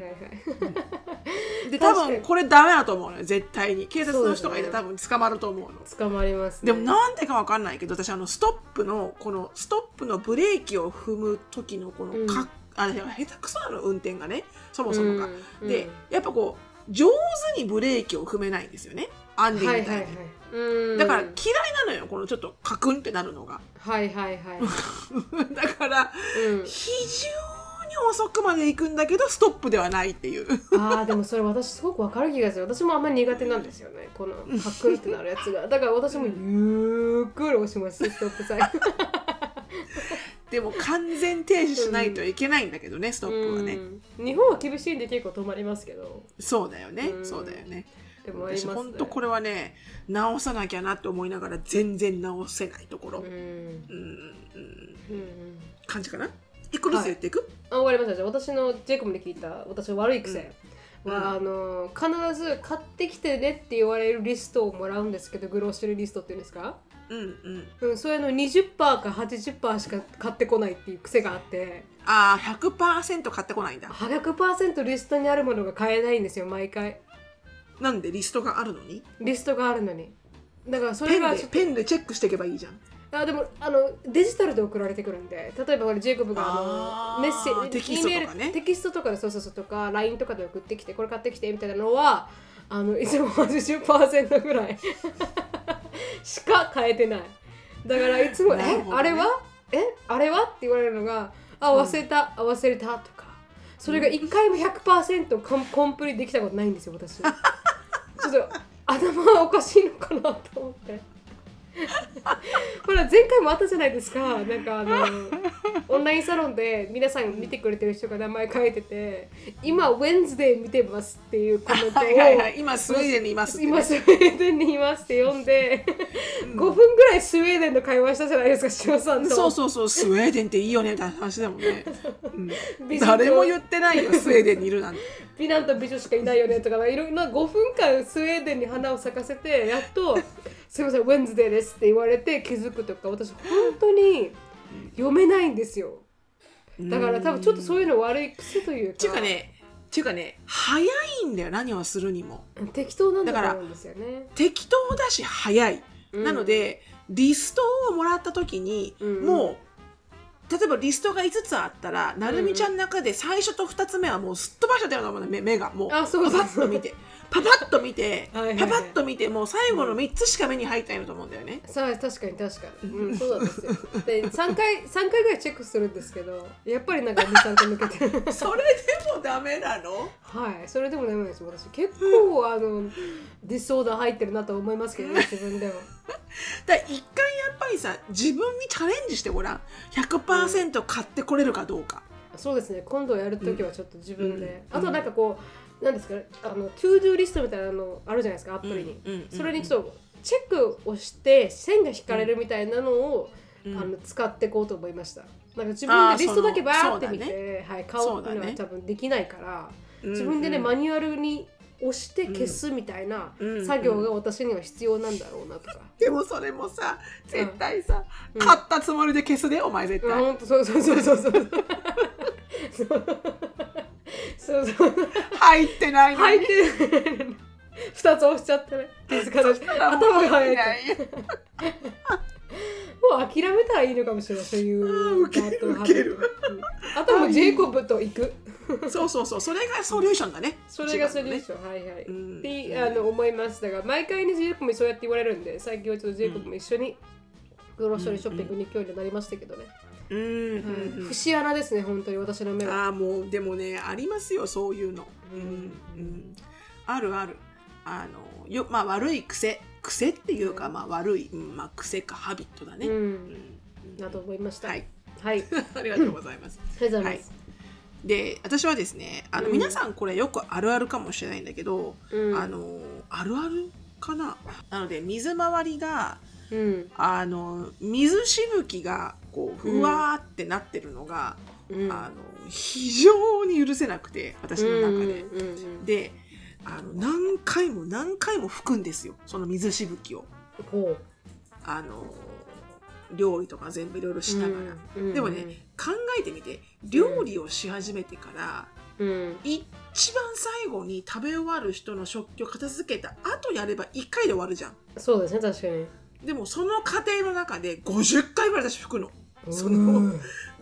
で、多分これダメだと思うのよ、絶対に。警察の人がいたら多分捕まると思うの。捕まります、でもなんでかわかんないけど、私あの、ストップの、この、ストップのブレーキを踏む時のこのかっあ下手くそなの運転がね。そもそもが。うんでやっぱこう上手にブレーキを踏めないんですよね。アンディみたいに、うん。だから嫌いなのよこのちょっとカクンってなるのが。はいはいはい、だからうん、非常に遅くまで行くんだけどストップではないっていう。あーでもそれ私すごくわかる気がする。私もあんまり苦手なんですよね。このカックンってなるやつが。だから私もゆっくり押します。ストップサインでも完全停止しないといけないんだけどね、ストップはね、うん日本は厳しいんで結構止まりますけど。そうだよね、うん。そうだよね。でもあり本当これはね直さなきゃなって思いながら全然直せないところ、うん。うん。感じかな？一個ずつ言っていく、あ終わりましたじゃあ私のジェイコブに聞いた私の悪い癖うん。は、あの必ず買ってきてねって言われるリストをもらうんですけどグローシュリーリストっていうんですか？うん、うん。うん、それの20%か80%しか買ってこないっていう癖があって。ああ100%買ってこないんだ。100%リストにあるものが買えないんですよ毎回。なんでリストがあるのに？リストがあるのに。だからそペンでれがペンでチェックしていけばいいじゃん。あでもあのデジタルで送られてくるんで例えばこれジェイコブがあのメッセージテキストとかね。E テキストとかでそうそうそうとか LINE とかで送ってきてこれ買ってきてみたいなのはあのいつも80%ぐらいしか変えてない。だからいつも「えあれは？えあれは?」って言われるのが「あ忘れた、あ忘れた」とか。それが1回も100%コンコンプリできたことないんですよ私。ちょっと頭はおかしいのかなと思って。ほら前回もあったじゃないですか。なんかあのオンラインサロンで皆さん見てくれてる人が名前書いてて今 Wednesday 見てますっていうコメントをはいはいはい。今スウェーデンにいます今スウェーデンにいますって読んで5分ぐらいスウェーデンの会話したじゃないですか塩さんと。そうそうそう。スウェーデンっていいよね。って話だもんね、誰も言ってないよスウェーデンにいるなんて。美男と美女しかいないよねとかいろんな5分間スウェーデンに花を咲かせてやっと「すいません Wednesday です」って言われて気づくとか私本当に読めないんですよ。だから多分ちょっとそういうの悪い癖というか。っていうかねっていうかね早いんだよ何をするにも。適当なんだだからと思うんですよね。適当だし早い、うん。なのでリストをもらった時に、うん。うんもう例えばリストが5つあったら、なるみちゃんの中で最初と2つ目はもうすっ飛ばしちゃってるのかもね目目がもう。あそうそうパパッと見てパパッと見てはいパパッと見てもう最後の3つしか目に入ってないのと思うんだよね。さあ確かに確かに、うん、そうなんですよ。で3回三回ぐらいチェックするんですけどやっぱりなんか23個抜けて。る それでもダメなの？はいそれでもダメです私。結構あのディスオーダー入ってるなと思いますけどね 自分でも。だ一回やっぱりさ自分にチャレンジしてごらん。100%買ってこれるかどうか。そうですね今度やるときはちょっと自分で、うん。あとなんかこうなんですかあの To Do リストみたいなのあるじゃないですかアプリに、うんうんうんそれにちょっとチェックをして線が引かれるみたいなのを、うん。あの使っていこうと思いました。なんか自分でリストだけバーって見て、はい、買おうっていうのは多分できないから、うん自分でね、うん。マニュアルに押して消すみたいなうん。作業が私には必要なんだろうなとか。でもそれもさ絶対さ、うん。買ったつもりで消すでお前絶うん、対、ほんとそうそうそうそう。そうそうそう。入ってないのに。入ってる二つ押しちゃってね。気づかない。頭が早いからいもう諦めたらいいのかもしれないそういうウケるバッドハビットウケる。うんあとはもうジェイコブと行く。そうそうそう。それがソリューションだね。それがソリューション、はいはい、うん。ってあの思います。だから毎回にジェイコブにそうやって言われるんで最近はちょっとジェイコブも一緒にグロッシャリーショッピングに行くようになりましたけどね、うん。節穴ですね本当に私の目はああもうでもねありますよそういうの、うん。うんあるある。あのよまあ悪い癖。癖っていうか、まあ悪い、うんまあ癖かハビットだね、ううん。んだと思いました。はい。はい。ありがとうございます。ありがとうございます、で私はですねあの、うん。皆さんこれよくあるあるかもしれないんだけど、うん。あのあるあるかな？なので水回りがうん。あの水しぶきがこうふわーってなってるのが、うん。あの非常に許せなくて私の中で。うんうんうんであの何回も何回も吹くんですよ。その水しぶきを。ほあの料理とか全部いろいろしながら、うんうんでもね考えてみて料理をし始めてから、うん。一番最後に食べ終わる人の食器を片付けた後やれば1回で終わるじゃん。そうですね確かに。でもその過程の中で50回ぐらい私吹くのそうん。の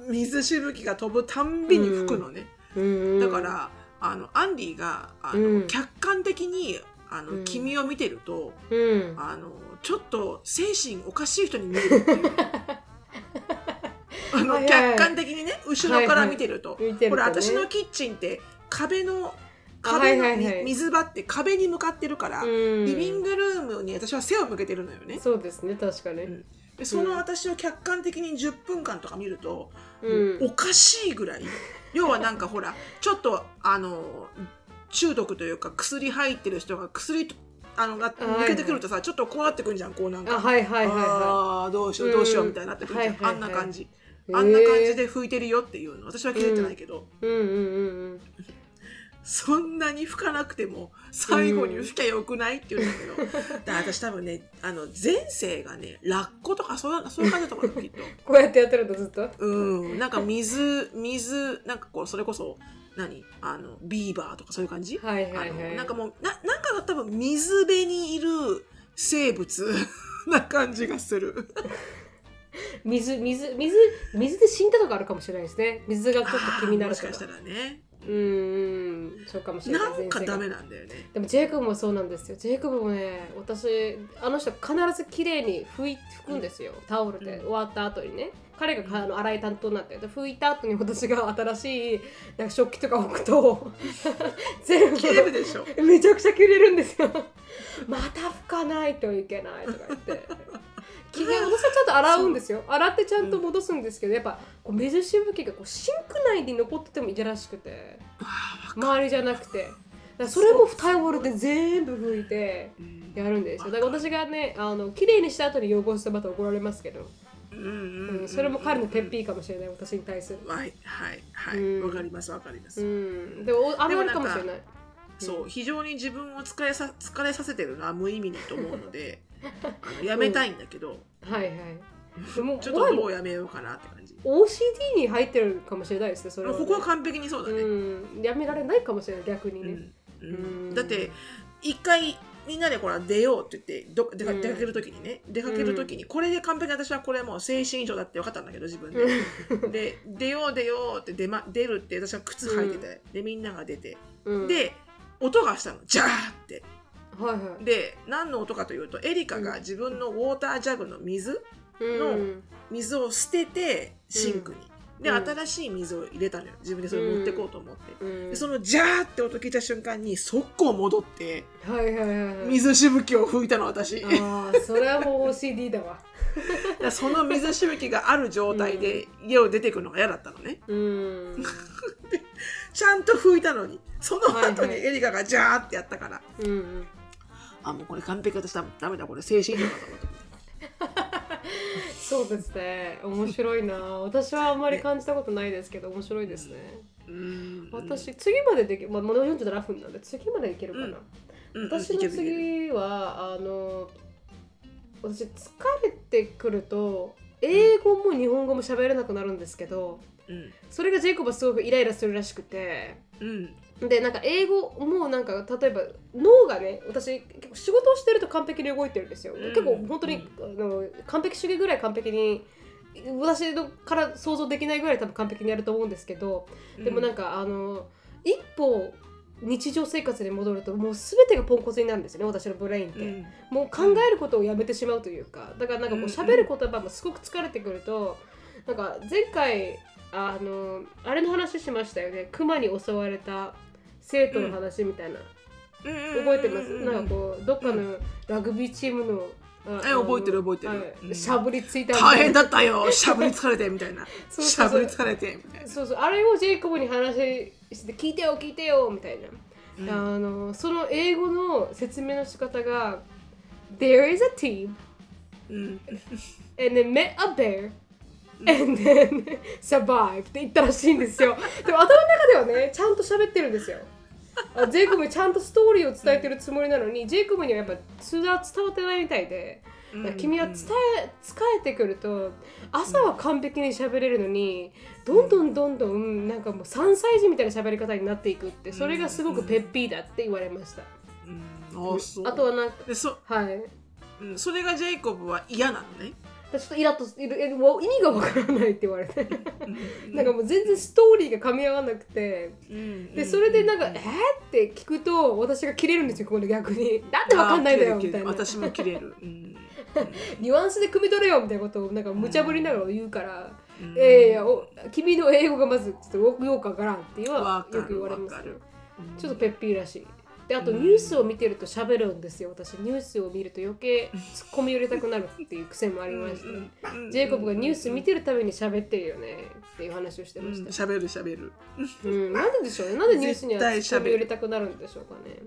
水しぶきが飛ぶたんびに吹くのね、うん。だからあのアンディがあの、うん。客観的にあの、うん。君を見てるとうん。あのちょっと精神おかしい人に見えるっていう。あの客観的にね後ろから見てると、これ私のキッチンって壁のあ壁の水場って壁に向かってるから、うん。リビングルームに私は背を向けてるのよね。そうですね確かに、うんでその私を客観的に10分間とか見ると、うん。おかしいぐらい。要はなんかほらちょっとあの中毒というか薬入ってる人が薬あのが抜けてくるとさ、ちょっとこうなってくんじゃんこうなんか。あはいはいはいはあーどうしようどうしようみたいになってくるじゃん、うんはいはいはい。あんな感じ、いあんな感じで拭いてるよっていうの。私は気づいてないけど、うんうんうんうんそんなに拭かなくても最後に拭きゃよくないって言うんだけど、だ私多分ねあの前世がねラッコとかそういうそういう感じだと思うのきっと。こうやってやってるんだずっと。うん、なんか水水なんかこうそれこそ何？あのビーバーとかそういう感じ、はいはいはい。なんかもうななんか多分水辺にいる生物 な感じがする。水水水水で死んだとかあるかもしれないですね。水がちょっと気になるか。もしからしたらねうんうん。そうかもしれない。なんかダメななんだよね。でもジェイコブもそうなんですよ。ジェイコブもね私あの人必ず綺麗に拭い拭くんですよ。タオルで、うん。終わった後にね。彼があの洗い担当になって。で拭いた後に私が新しいなんか食器とか置くと 全部切れるでしょ。めちゃくちゃ切れるんですよ。また拭かないといけないとか言って機嫌私はちゃんと洗うんですよ。洗ってちゃんと戻すんですけどやっぱこう水しぶきがこうシンク内に残っててもいいらしくて。あ周りじゃなくて。だそれもタオルで全部拭いてやるんですよ。だから私がねあの綺麗にした後に汚してまた怒られますけど、うんうんうん、それも彼のペッピーかもしれない私に対する。はいはいはい。うん。わかりますわかります。うん。でもあるあるかもしれない。そう非常に自分を疲れさ疲れさせてるのは無意味にと思うので やめたいんだけど、はいはい。ちょっとどうやめようかなって感じ。OCD に入ってるかもしれないですねそれは、ね、ここは完璧にそうだね。うん、やめられないかもしれない逆にね、うん。うん。うん。だって一回みんなでほら出ようって言ってど出かうん。出かける時にね出かける時にこれで完璧に私はこれはもう精神異常だって分かったんだけど自分で。で出よう出ようって出,、ま、出るって私は靴履いてて、でみんなが出て。うん、で音がしたの。ジャーって。はいはい。で何の音かというとエリカが自分のウォータージャグの水うん。水を捨ててシンクに。でうん。新しい水を入れたのよ。自分でそれ持ってこうと思って。うん。でそのジャーって音聞いた瞬間に速攻戻ってはいはいはいはい。水しぶきを吹いたの私。ああそれはもう OCD だわ。らその水しぶきがある状態で家を出てくるのが嫌だったのね。うん。ちゃんと吹いたのに。その後にはいはい。エリカがジャーってやったから、うんあもうこれ完璧私ダメダメだこれ精神異常だと思って。そうですね。面白いな。私はあんまり感じたことないですけど面白いですね。うん。私次までできまあまだ47分なんで次までいけるかな、うん。私のいけるいける。次はあの私疲れてくると英語も日本語も喋れなくなるんですけどうん。それがジェイコブはすごくイライラするらしくてうんでなんか英語もなんか例えば脳がね私結構仕事をしてると完璧に動いてるんですよ、うん。結構本当に、あの完璧主義ぐらい完璧に私のから想像できないぐらい多分完璧にやると思うんですけどでもなんかあの一歩日常生活に戻るともう全てがポンコツになるんですよね私のブレインって、うん。もう考えることをやめてしまうというかだからなんかもう喋る言葉もすごく疲れてくるとなんか前回あのあれの話しましたよね。熊に襲われた生徒の話みたいな、覚えてます、なんかこうどっかのラグビーチームの、あえ覚えてる覚えてる。はい。うん。しゃぶりついた大変だったよ。しゃぶり疲れてみたいな。しゃぶり疲れてみたいな。そうそう。あれをジェイコブに話して聞いてよ聞いてよみたいな、うん。あのその英語の説明の仕方が There is a team うん。and they met a bear and then survived って言ったらしいんですよ。でも頭の中ではねちゃんと喋ってるんですよあジェイコブにちゃんとストーリーを伝えてるつもりなのにジェイコブにはやっぱ伝わ伝わってないみたいで君は伝え疲れてくると朝は完璧に喋れるのにどんどんどんどんなんかもう3歳児みたいな喋り方になっていくってそれがすごくペッピーだって言われました。うん。うあとはなんかでそ,、はい。うん、それがジェイコブは嫌なのねちょっとイラッとする。えもう意味がわからないって言われて。うん。なんかもう全然ストーリーが噛み合わなくて。うん。でそれでなんか「えー?」って聞くと私が切れるんですよここで逆に「だってわかんないんだよ」みたいな。私も切れる、うん。ニュアンスで汲み取れよみたいなことをなんか無茶ぶりながら言うから「うん。えいやお君の英語がまずちょっとよくわからん」っていうのはよく言われますちょっとペッピーらしい。であとうん。ニュースを見てると喋るんですよ。私ニュースを見ると余計ツッコミ入れたくなるっていう癖もありまして、うんジェイコブがニュース見てるために喋ってるよね。っていう話をしてました、喋る喋る。うん。なんででしょうね。なんでニュースにはツッコミ入れたくなるんでしょうかね。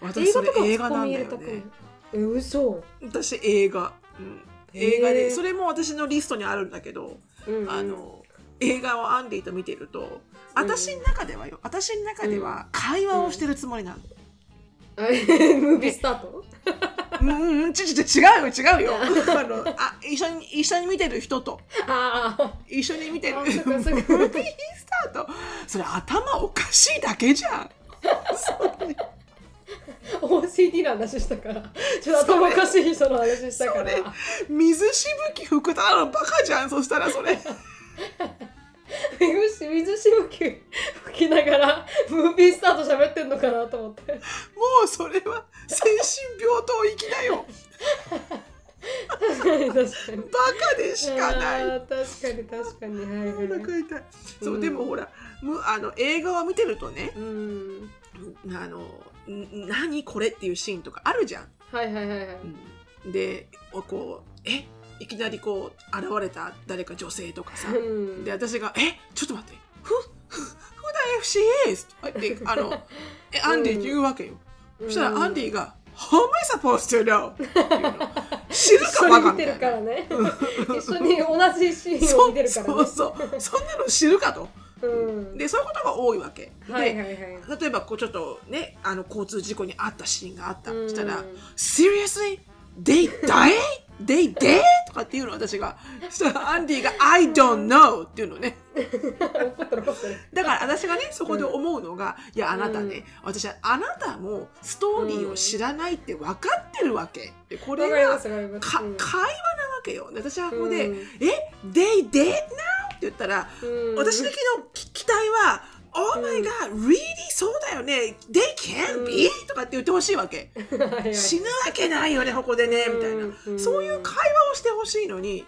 私それ映画なんだよね。え嘘。私映画、うん。映画でそれも私のリストにあるんだけど、うんうん。あの映画をアンディと見てると私の中ではよ。私の中では会話をしてるつもりなの、あムービースタートうん、うん、ちちち違うよ違うよ。あ。のあ一緒に一緒に見てる人と。ああ一緒に見てる。あムービースタートそれ頭おかしいだけじゃん。OCD の話したから。ちょっと頭おかしい人の話したから。水しぶき吹くただのバカじゃんそしたらそれ 水しぶき吹きながらムービースタート喋ってんのかなと思って。もうそれは精神病棟行きだよ。確かに確かに。バカでしかない。確かに確かに。はいはいお腹痛い。そう、うん。でもほらむあの映画を見てるとねうん。あのん何これっていうシーンとかあるじゃん。はいはいはいはい。でおこうえ？いきなりこう現れた誰か女性とかさ、うんで私が「えちょっと待ってふふ Who the F she is? 」ってあのえアンディ言うわけよ。そしたらアンディが「How am I supposed to know?」知る一かバカみたいな。るからね一緒に同じシーンを見てるからねそうそうそんなの知るかと。うんでそういうことが多いわけ。で、はいはいはい例えばこうちょっとねあの交通事故に遭ったシーンがあったうんしたら「Seriously? They died? They dead?」とかっていうの私が。そしたらアンディが「I don't know」っていうのね。だから私がねそこで思うのが「いやあなたね、私はあなたもストーリーを知らないって分かってるわけ」でこれわかりまはすわかります。かうん。会話なわけよ。で私はここで「うん。え？They dead now?」って言ったらうん。私的のき期待は「Oh my god, really? そうだよね。They can't be?、とかって言ってほしいわけ。死ぬわけないよねここでねみたいな、うんそういう会話をしてほしいのに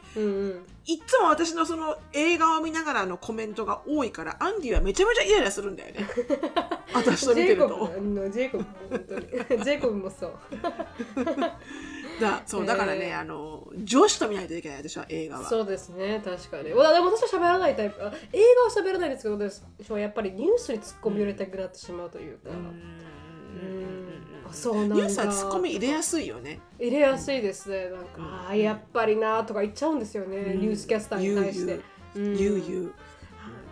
いっつも私のその映画を見ながらのコメントが多いからアンディはめちゃめちゃイライラするんだよね。私と見てるジェイコとジェイコブも本当に。ジェイコブもそう。だそうだからね、へー。あの女子と見ないといけない私は映画は。そうですね確かに。わでも私は喋らないタイプあ映画は喋らないんですけど私はやっぱりニュースに突っ込み入れたくなってしまうというか、うんそうなんだ。ニュースはツッコミ入れやすいよね。入れやすいですね。なんか、うん。あーやっぱりなとか言っちゃうんですよね、うん。ニュースキャスターに対して。うん。言う言う。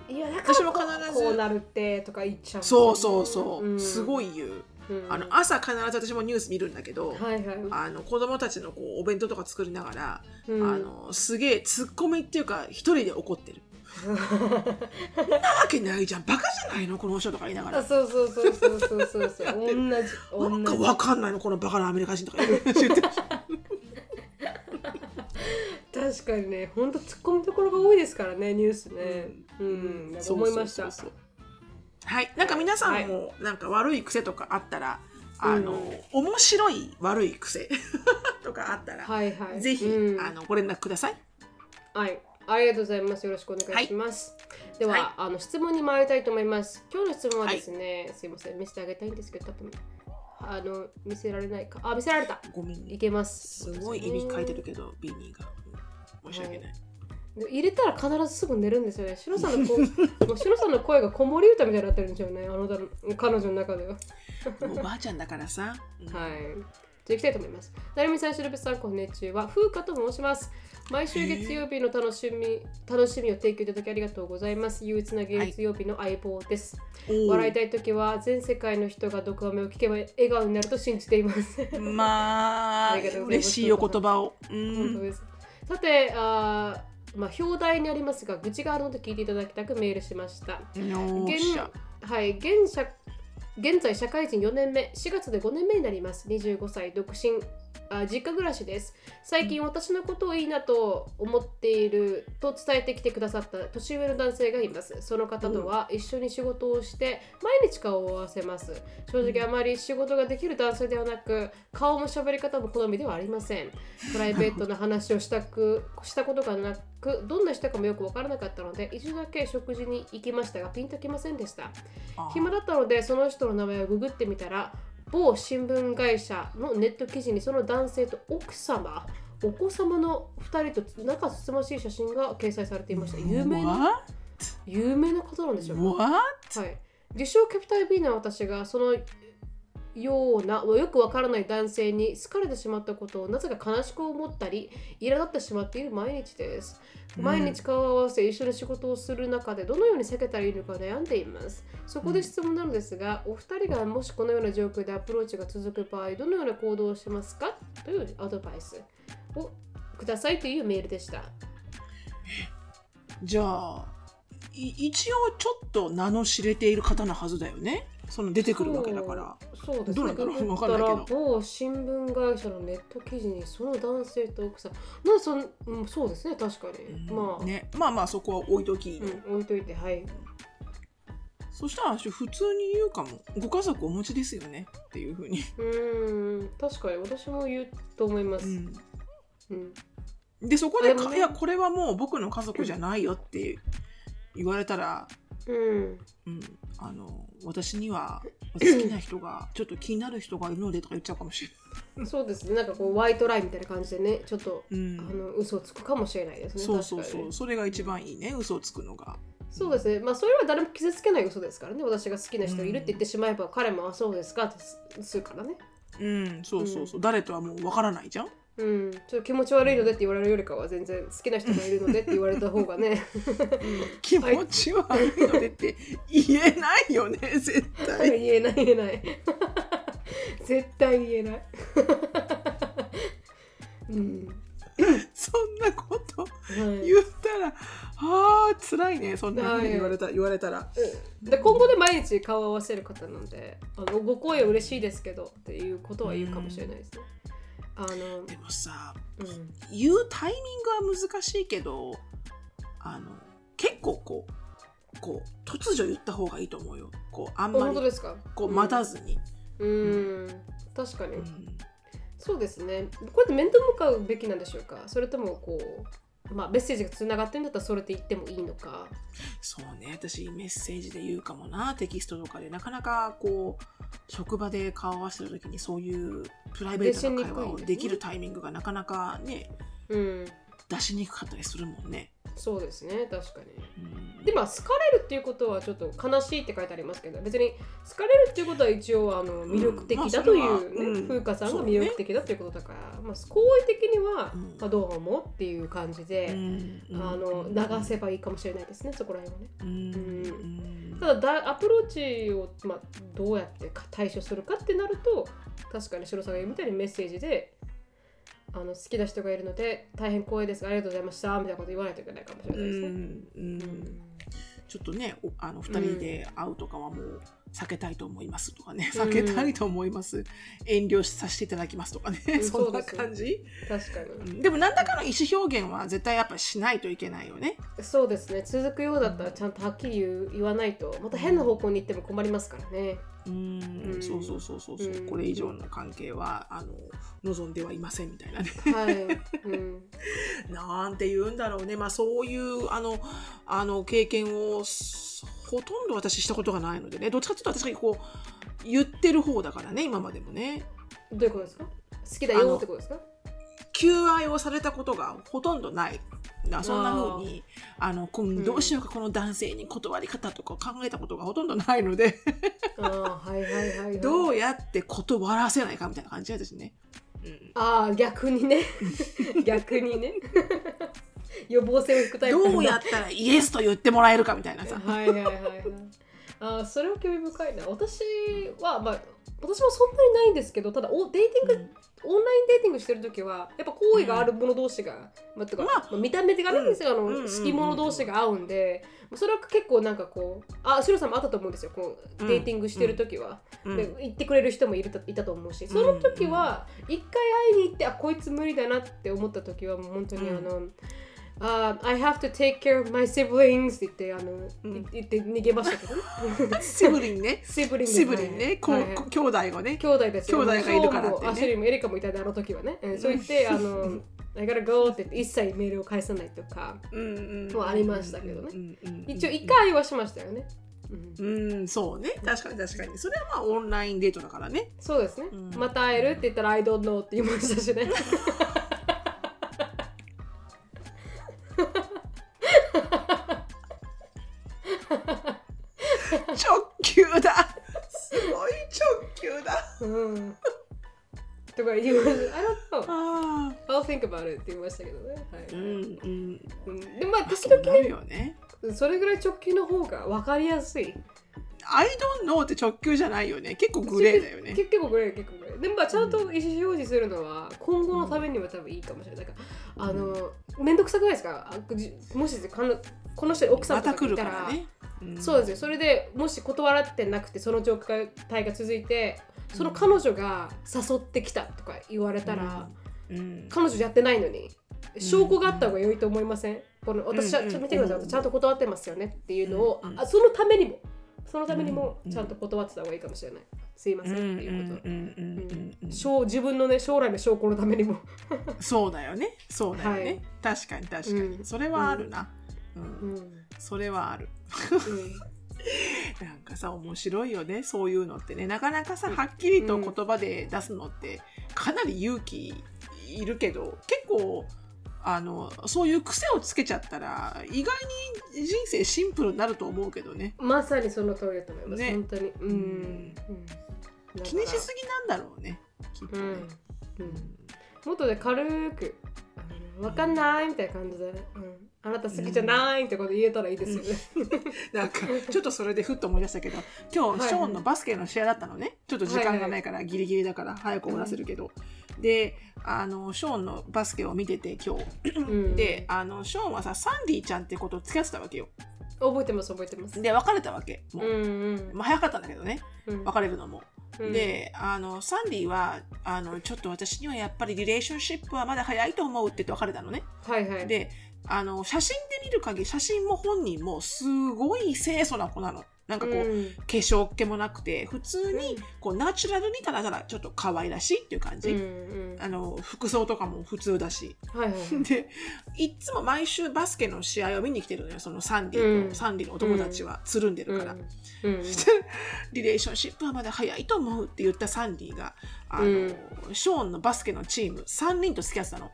い。やだから私も必ずこうなるってとか言っちゃう、そうそうそう、ん。すごい言う。うん。あの朝必ず私もニュース見るんだけど、はいはい。あの子供たちのこうお弁当とか作りながら、うん。あのすげえツッコミっていうか一人で怒ってる。なわけないじゃんバカじゃないのこの人とか言いながら。あそうそうそうそうそうそうそう同じ同なんかじわかんないのこのバカなアメリカ人とか言ってる確かにね本当突っ込むところが多いですからねニュースねうん、なんか思いましたそうそうそうそうはいなんか皆さんもなんか悪い癖とかあったら、あの面白い悪い癖とかあったら、はいはいぜひ、うんあのご連絡ください。はい、ありがとうございます。よろしくお願いします。では、はいあの質問に参りたいと思います。今日の質問はですね、すいません、見せてあげたいんですけど、多分あの見せられないか。あ、見せられた。ごめんねいけます。すごいいびきかいてるけどビニーが、うん申し訳ない。で入れたら必ずすぐ寝るんですよね。シロさんの声 もうシロさんの声が子守歌みたいになってるんですよね。あの彼女の中では。おばあちゃんだからさ。うんはい。じゃあ行きたいと思います。なるみさん、しるべさん、こんにちは。風花と申します。毎週月曜日の楽しみ、楽しみを提供いただきありがとうございます。憂鬱な月曜日の相棒です。おー笑いたいときは全世界の人が毒アメを聞けば笑顔になると信じています。まあ ありがとうございます嬉しいお言葉を。う本当ん。です。さて、あーまあ、表題にありますが、愚痴があるので聞いていただきたくメールしました。はい、現社現在社会人4年目、4月で5年目になります。25歳、独身あ実家暮らしです。最近私のことをいいなと思っていると伝えてきてくださった年上の男性がいます。その方とは一緒に仕事をして毎日顔を合わせます。正直あまり仕事ができる男性ではなく、顔も喋り方も好みではありません。プライベートな話をしたく したことがなく、どんな人かもよくわからなかったので、一度だけ食事に行きましたが、ピンときませんでした。あ暇だったのでその人の名前をググってみたら某新聞会社のネット記事にその男性と奥様お子様の2人と仲睦ましい写真が掲載されていました有名な?有名な方なんでしょうか What? はい、自称キャピタル B な私がそのようなよくわからない男性に好かれてしまったことをなぜか悲しく思ったり苛立ってしまっている毎日です。毎日顔を合わせ一緒に仕事をする中でどのように避けたらいいのか悩んでいます。そこで質問なのですが、お二人がもしこのような状況でアプローチが続く場合どのような行動をしますか？というアドバイスをくださいというメールでした。じゃあい一応ちょっと名の知れている方のはずだよねその出てくるわけだから。そうですどうなんだろうググわかんないけど。某新聞会社のネット記事にその男性と奥さん。なんそん、うん、そうですね確かに、まあ、ね、まあまあそこは置いとき、うん、置いといてはい。そしたら私普通に言うかも。ご家族お持ちですよねっていうふうに、うーん。確かに私も言うと思います、うん。うん。でそこでね。いやこれはもう僕の家族じゃないよって言われたら、うん。うん、あの私には好きな人が ちょっと気になる人がいるのでとか言っちゃうかもしれそうですね。なんかこうワイトラインみたいな感じでねちょっと、ない、うん。あの嘘をつくかもしれないですね。そうそうそう。それが一番いいね。嘘をつくのが。そうですね。まあそれは誰も傷つけない嘘ですからね。私が好きな人いるって言ってしまえば、彼もあそうですかってすするからね。うん。そうそうそう、誰とはもうわからないじゃんうん、ちょっと気持ち悪いのでって言われるよりかは全然好きな人がいるのでって言われた方がね。気持ち悪いのでって言えないよね絶対。言えない言えない。絶対言えない。うん。そんなことはい。言ったらあー辛いねそんな言われた言われたら。うん。で今後で毎日顔を合わせる方なんであのご声は嬉しいですけどっていうことは言うかもしれないですね。あのでもさうん。言うタイミングは難しいけどあの結構こうこう突如言った方がいいと思うよ。こうあんあまり本当ですか？こう待たずに、うん。確かに、うん。そうですね。これって面と向かうべきなんでしょうか？それともこうまあメッセージがつながってるんだったらそれって言ってもいいのか。そうね私メッセージで言うかもな。テキストとかで。なかなかこう職場で顔を合わせる時にそういうプライベートな会話をできるタイミングがなかなかね。うん出しにくかったりするもんね。そうですね確かに。うん。でまあ好かれるっていうことはちょっと悲しいって書いてありますけど別に好かれるっていうことは一応あの魅力的だというね、うんまあそれはうん。風花さんが魅力的だということだから、まあ、好意的には、うんまあ、どう思うっていう感じで、うん。あの流せばいいかもしれないですねそこら辺はね。うん。ただだアプローチを、まあ、どうやってか対処するかってなると確かに白さんが言うみたいにメッセージであの好きな人がいるので大変光栄ですありがとうございましたみたいなこと言わないといけないかもしれないですね。うんうん。ちょっとねおあの2人で会うとかはもう避けたいと思いますとかね、うん。避けたいと思います。遠慮させていただきますとかね、うんそんな感じ？確かに。うん。でも何らかの意思表現は絶対やっぱしないといけないよね。そうですね。続くようだったらちゃんとはっきり言わないとまた変な方向に行っても困りますからね。うんうん。そうそうそうそうそう、うん。これ以上の関係はあの望んではいませんみたいなね。はい、うん、なんて言うんだろうね、まあ、そういうあのあの経験をすほとんど私したことがないのでね。どっちかというと私がこう言ってる方だからね今までもね。どういうことですか？好きだよってことですか？求愛をされたことがほとんどない。なそんな風にあ。のどうしようかこの男性に断り方とか考えたことがほとんどないので。ああはいはいはい、はい、どうやって断らせないかみたいな感じですね。うん。ああ逆にね。逆にね。予防線を引くタイプどうやったらイエスと言ってもらえるかみたいなさ。はいはいはいはいあーそれは興味深いな。私はまあ私もそんなにないんですけどただおデーティング、オンラインデーティングしてる時はやっぱ好意がある者同士が、まあとかまあまあ見た目があるん。ですよ、あのうんうんうんうん。好き者同士が合うんでそれは結構なんかこうあシロさんもあったと思うんですよこううん。デーティングしてる時は、うん。で言ってくれる人もいるといたと思うしその時は一回会いに行ってあこいつ無理だなって思った時はもう本当にあの、あ I have to take care of my siblings って言ってあの、うん。言って逃げましたけどね。シブリンね。シブリングシブリンね、こうはい。はい兄弟がね。兄弟ですよ兄弟がいるからってね。アシュリーもエリカもいたであの時はね、うん。そう言ってあの I gotta go って言って一切メールを返さないとかもありましたけどね。一応一回会話しましたよね、うん。うんそうね。確かに確かに。それはまあオンラインデートだからね。そうですね、うん。また会えるって言ったら I don't know って言いましたしねうん。とか言いました。I don't know あ I'll think about it って言いましたけどね、はい。ーうんうんうん、でまあ時々るよね。ねそれぐらい直球の方が分かりやすい。I don't know って直球じゃないよね。結構グレーだよね。結構グレー結構グレー。でもまあちゃんと意思表示するのは今後のためには多分いいかもしれない。だからあの面倒くさくないですか？もしこのこの人に奥さんとまた来るかいたらからね、んそうですよ。それでもし断られてなくてその状態が続いてその彼女が誘ってきたとか言われたら、うん。彼女やってないのに証拠があった方が良いと思いません？この私は、うんちょっと見てください、ちゃんと断ってますよねっていうのを、うん。あそのためにも。そのためにもうん。ちゃんと断ってた方がいいかもしれない、すいませんっていうこと、自分のね将来の証拠のためにも、そうだよね。そうだよね、はい。確かに確かに、うん。それはあるな、うん。うんそれはある。うん。なんかさ面白いよねそういうのってね。なかなかさはっきりと言葉で出すのってかなり勇気いるけど結構あのそういう癖をつけちゃったら意外に人生シンプルになると思うけどね。まさにその通りだと思います、ね。本当に。うん、ん。うん。気にしすぎなんだろうねきっとね、うん。うん。もっとで軽く「わかんない」みたいな感じで、うん「あなた好きじゃない」ってこと言えたらいいですよね。なんかちょっとそれでふっと思い出したけど今日ショーンのバスケの試合だったのね。ちょっと時間がないからギリギリだから早く終わらせるけど、であのショーンのバスケを見てて今日。うん。であのショーンはさサンディちゃんってことを付き合ってたわけよ。覚えてます覚えてます。で別れたわけ。もう、うんうん。まあ、早かったんだけどね。うん。別れるのも、うんであのサンディはあのちょっと私にはやっぱりリレーションシップはまだ早いと思うって言って別れたのね。はいはい。であの写真で見る限り写真も本人もすごい清楚な子なのなんかこう、うん。化粧っ気もなくて普通にこうナチュラルにただただちょっと可愛らしいっていう感じ、うんうん。あの服装とかも普通だし。はいはい。でいっつも毎週バスケの試合を見に来てるのよそのサンディと、うん。サンディのお友達はつるんでるから、うん。うん。リレーションシップはまだ早いと思うって言ったサンディがあの、うん。ショーンのバスケのチーム3人と付き合ってたの。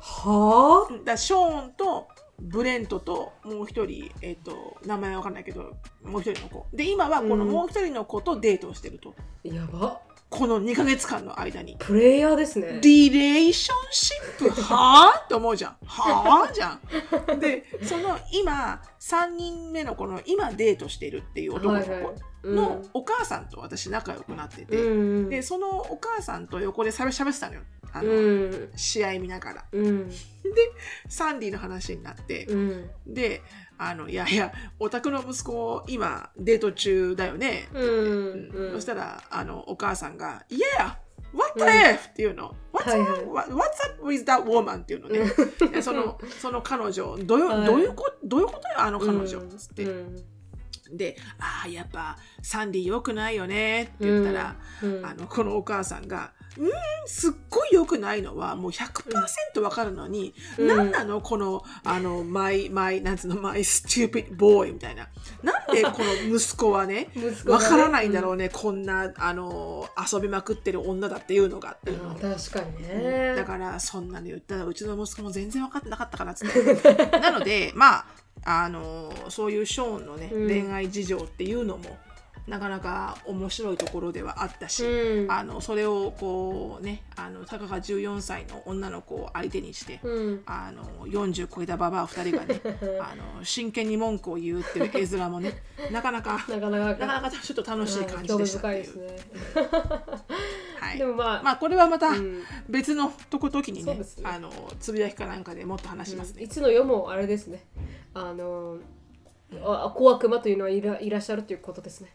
はあ？だショーンとブレントともう一人、えっと名前わかんないけどもう一人の子。で今はこのうん。もう一人の子とデートをしてると、やば。この2ヶ月間の間に。プレイヤーですね。リレーションシップ？はあって思うじゃん。はあじゃん。でその今3人目のこの今デートしてるっていう男のはいはい。子のお母さんと私仲良くなってて、うんでそのお母さんと横でしゃべってたのよあの、うん。試合見ながら。うん。サンディの話になって、うん。であのいやいやお宅の息子今デート中だよね。うん。うん。そしたらあのお母さんが「Yeah! What the F!」っていうの「What's, はいはい。what- what's up with that woman?」っていうのね。でそのその彼女どういう,、はい。どういうこどういうことよあの彼女、つって、うん。で「ああやっぱサンディ良くないよね」って言ったら、うん。あのこのお母さんが「うーんすっごい良くないのはもう100%わかるのに、うん。なんなの？このあのマイマイなんつうの？マイスチューピッドボーイみたいな。なんでこの息子はね 息子がね。わからないんだろうね、こんなあの遊びまくってる女だっていうのが。っていうの、うん。確かにね。だからそんなの言ったらうちの息子も全然分かってなかったからっつって。なのでまああのそういうショーンのね、うん。恋愛事情っていうのもなかなか面白いところではあったし、うんあのそれをこうねあのたかが14歳の女の子を相手にして、うんあの40超えたババア2人がね あの真剣に文句を言うっていう絵面もね なかなかなかなかなかなかちょっと楽しい感じでしたっていう。ですね。はいでもまあ、まあこれはまたうん別のとこ時にね,、そうですねあのつぶやきかなんかでもっと話しますね。いつの世もあれですね。あの、あ小悪魔というのはいらいらっしゃるということですね。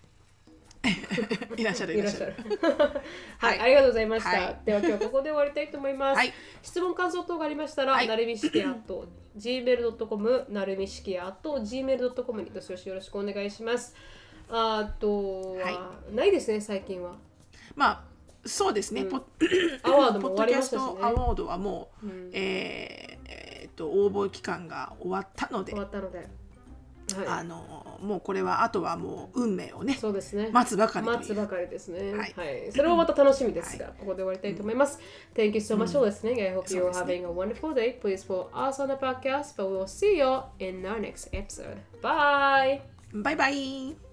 いらっしゃるいらっしゃる。はい、ありがとうございました。はいでは今日ここで終わりたいと思います。はい質問感想等がありましたら、はいなるみしきやと gmail.com なるみしきやと gmail.com にどしどしよろしくお願いします。あとは、はないですね最近は。まあそうですね、ポッアワードも終わりましたしね。トアワードはもう、うんえーえーと応募期間が終わったので終わったので。あはのもうこれはあとはもう運命をねい、そうですね。待つばかり待つばかりですね。ははいい。それもまた楽しみですが、ここで終わりたいと思います。Thank you so much for listening. I hope そ you're having a wonderful day. Please follow us on the podcast, but we will see you in our next episode. Bye! バイバイ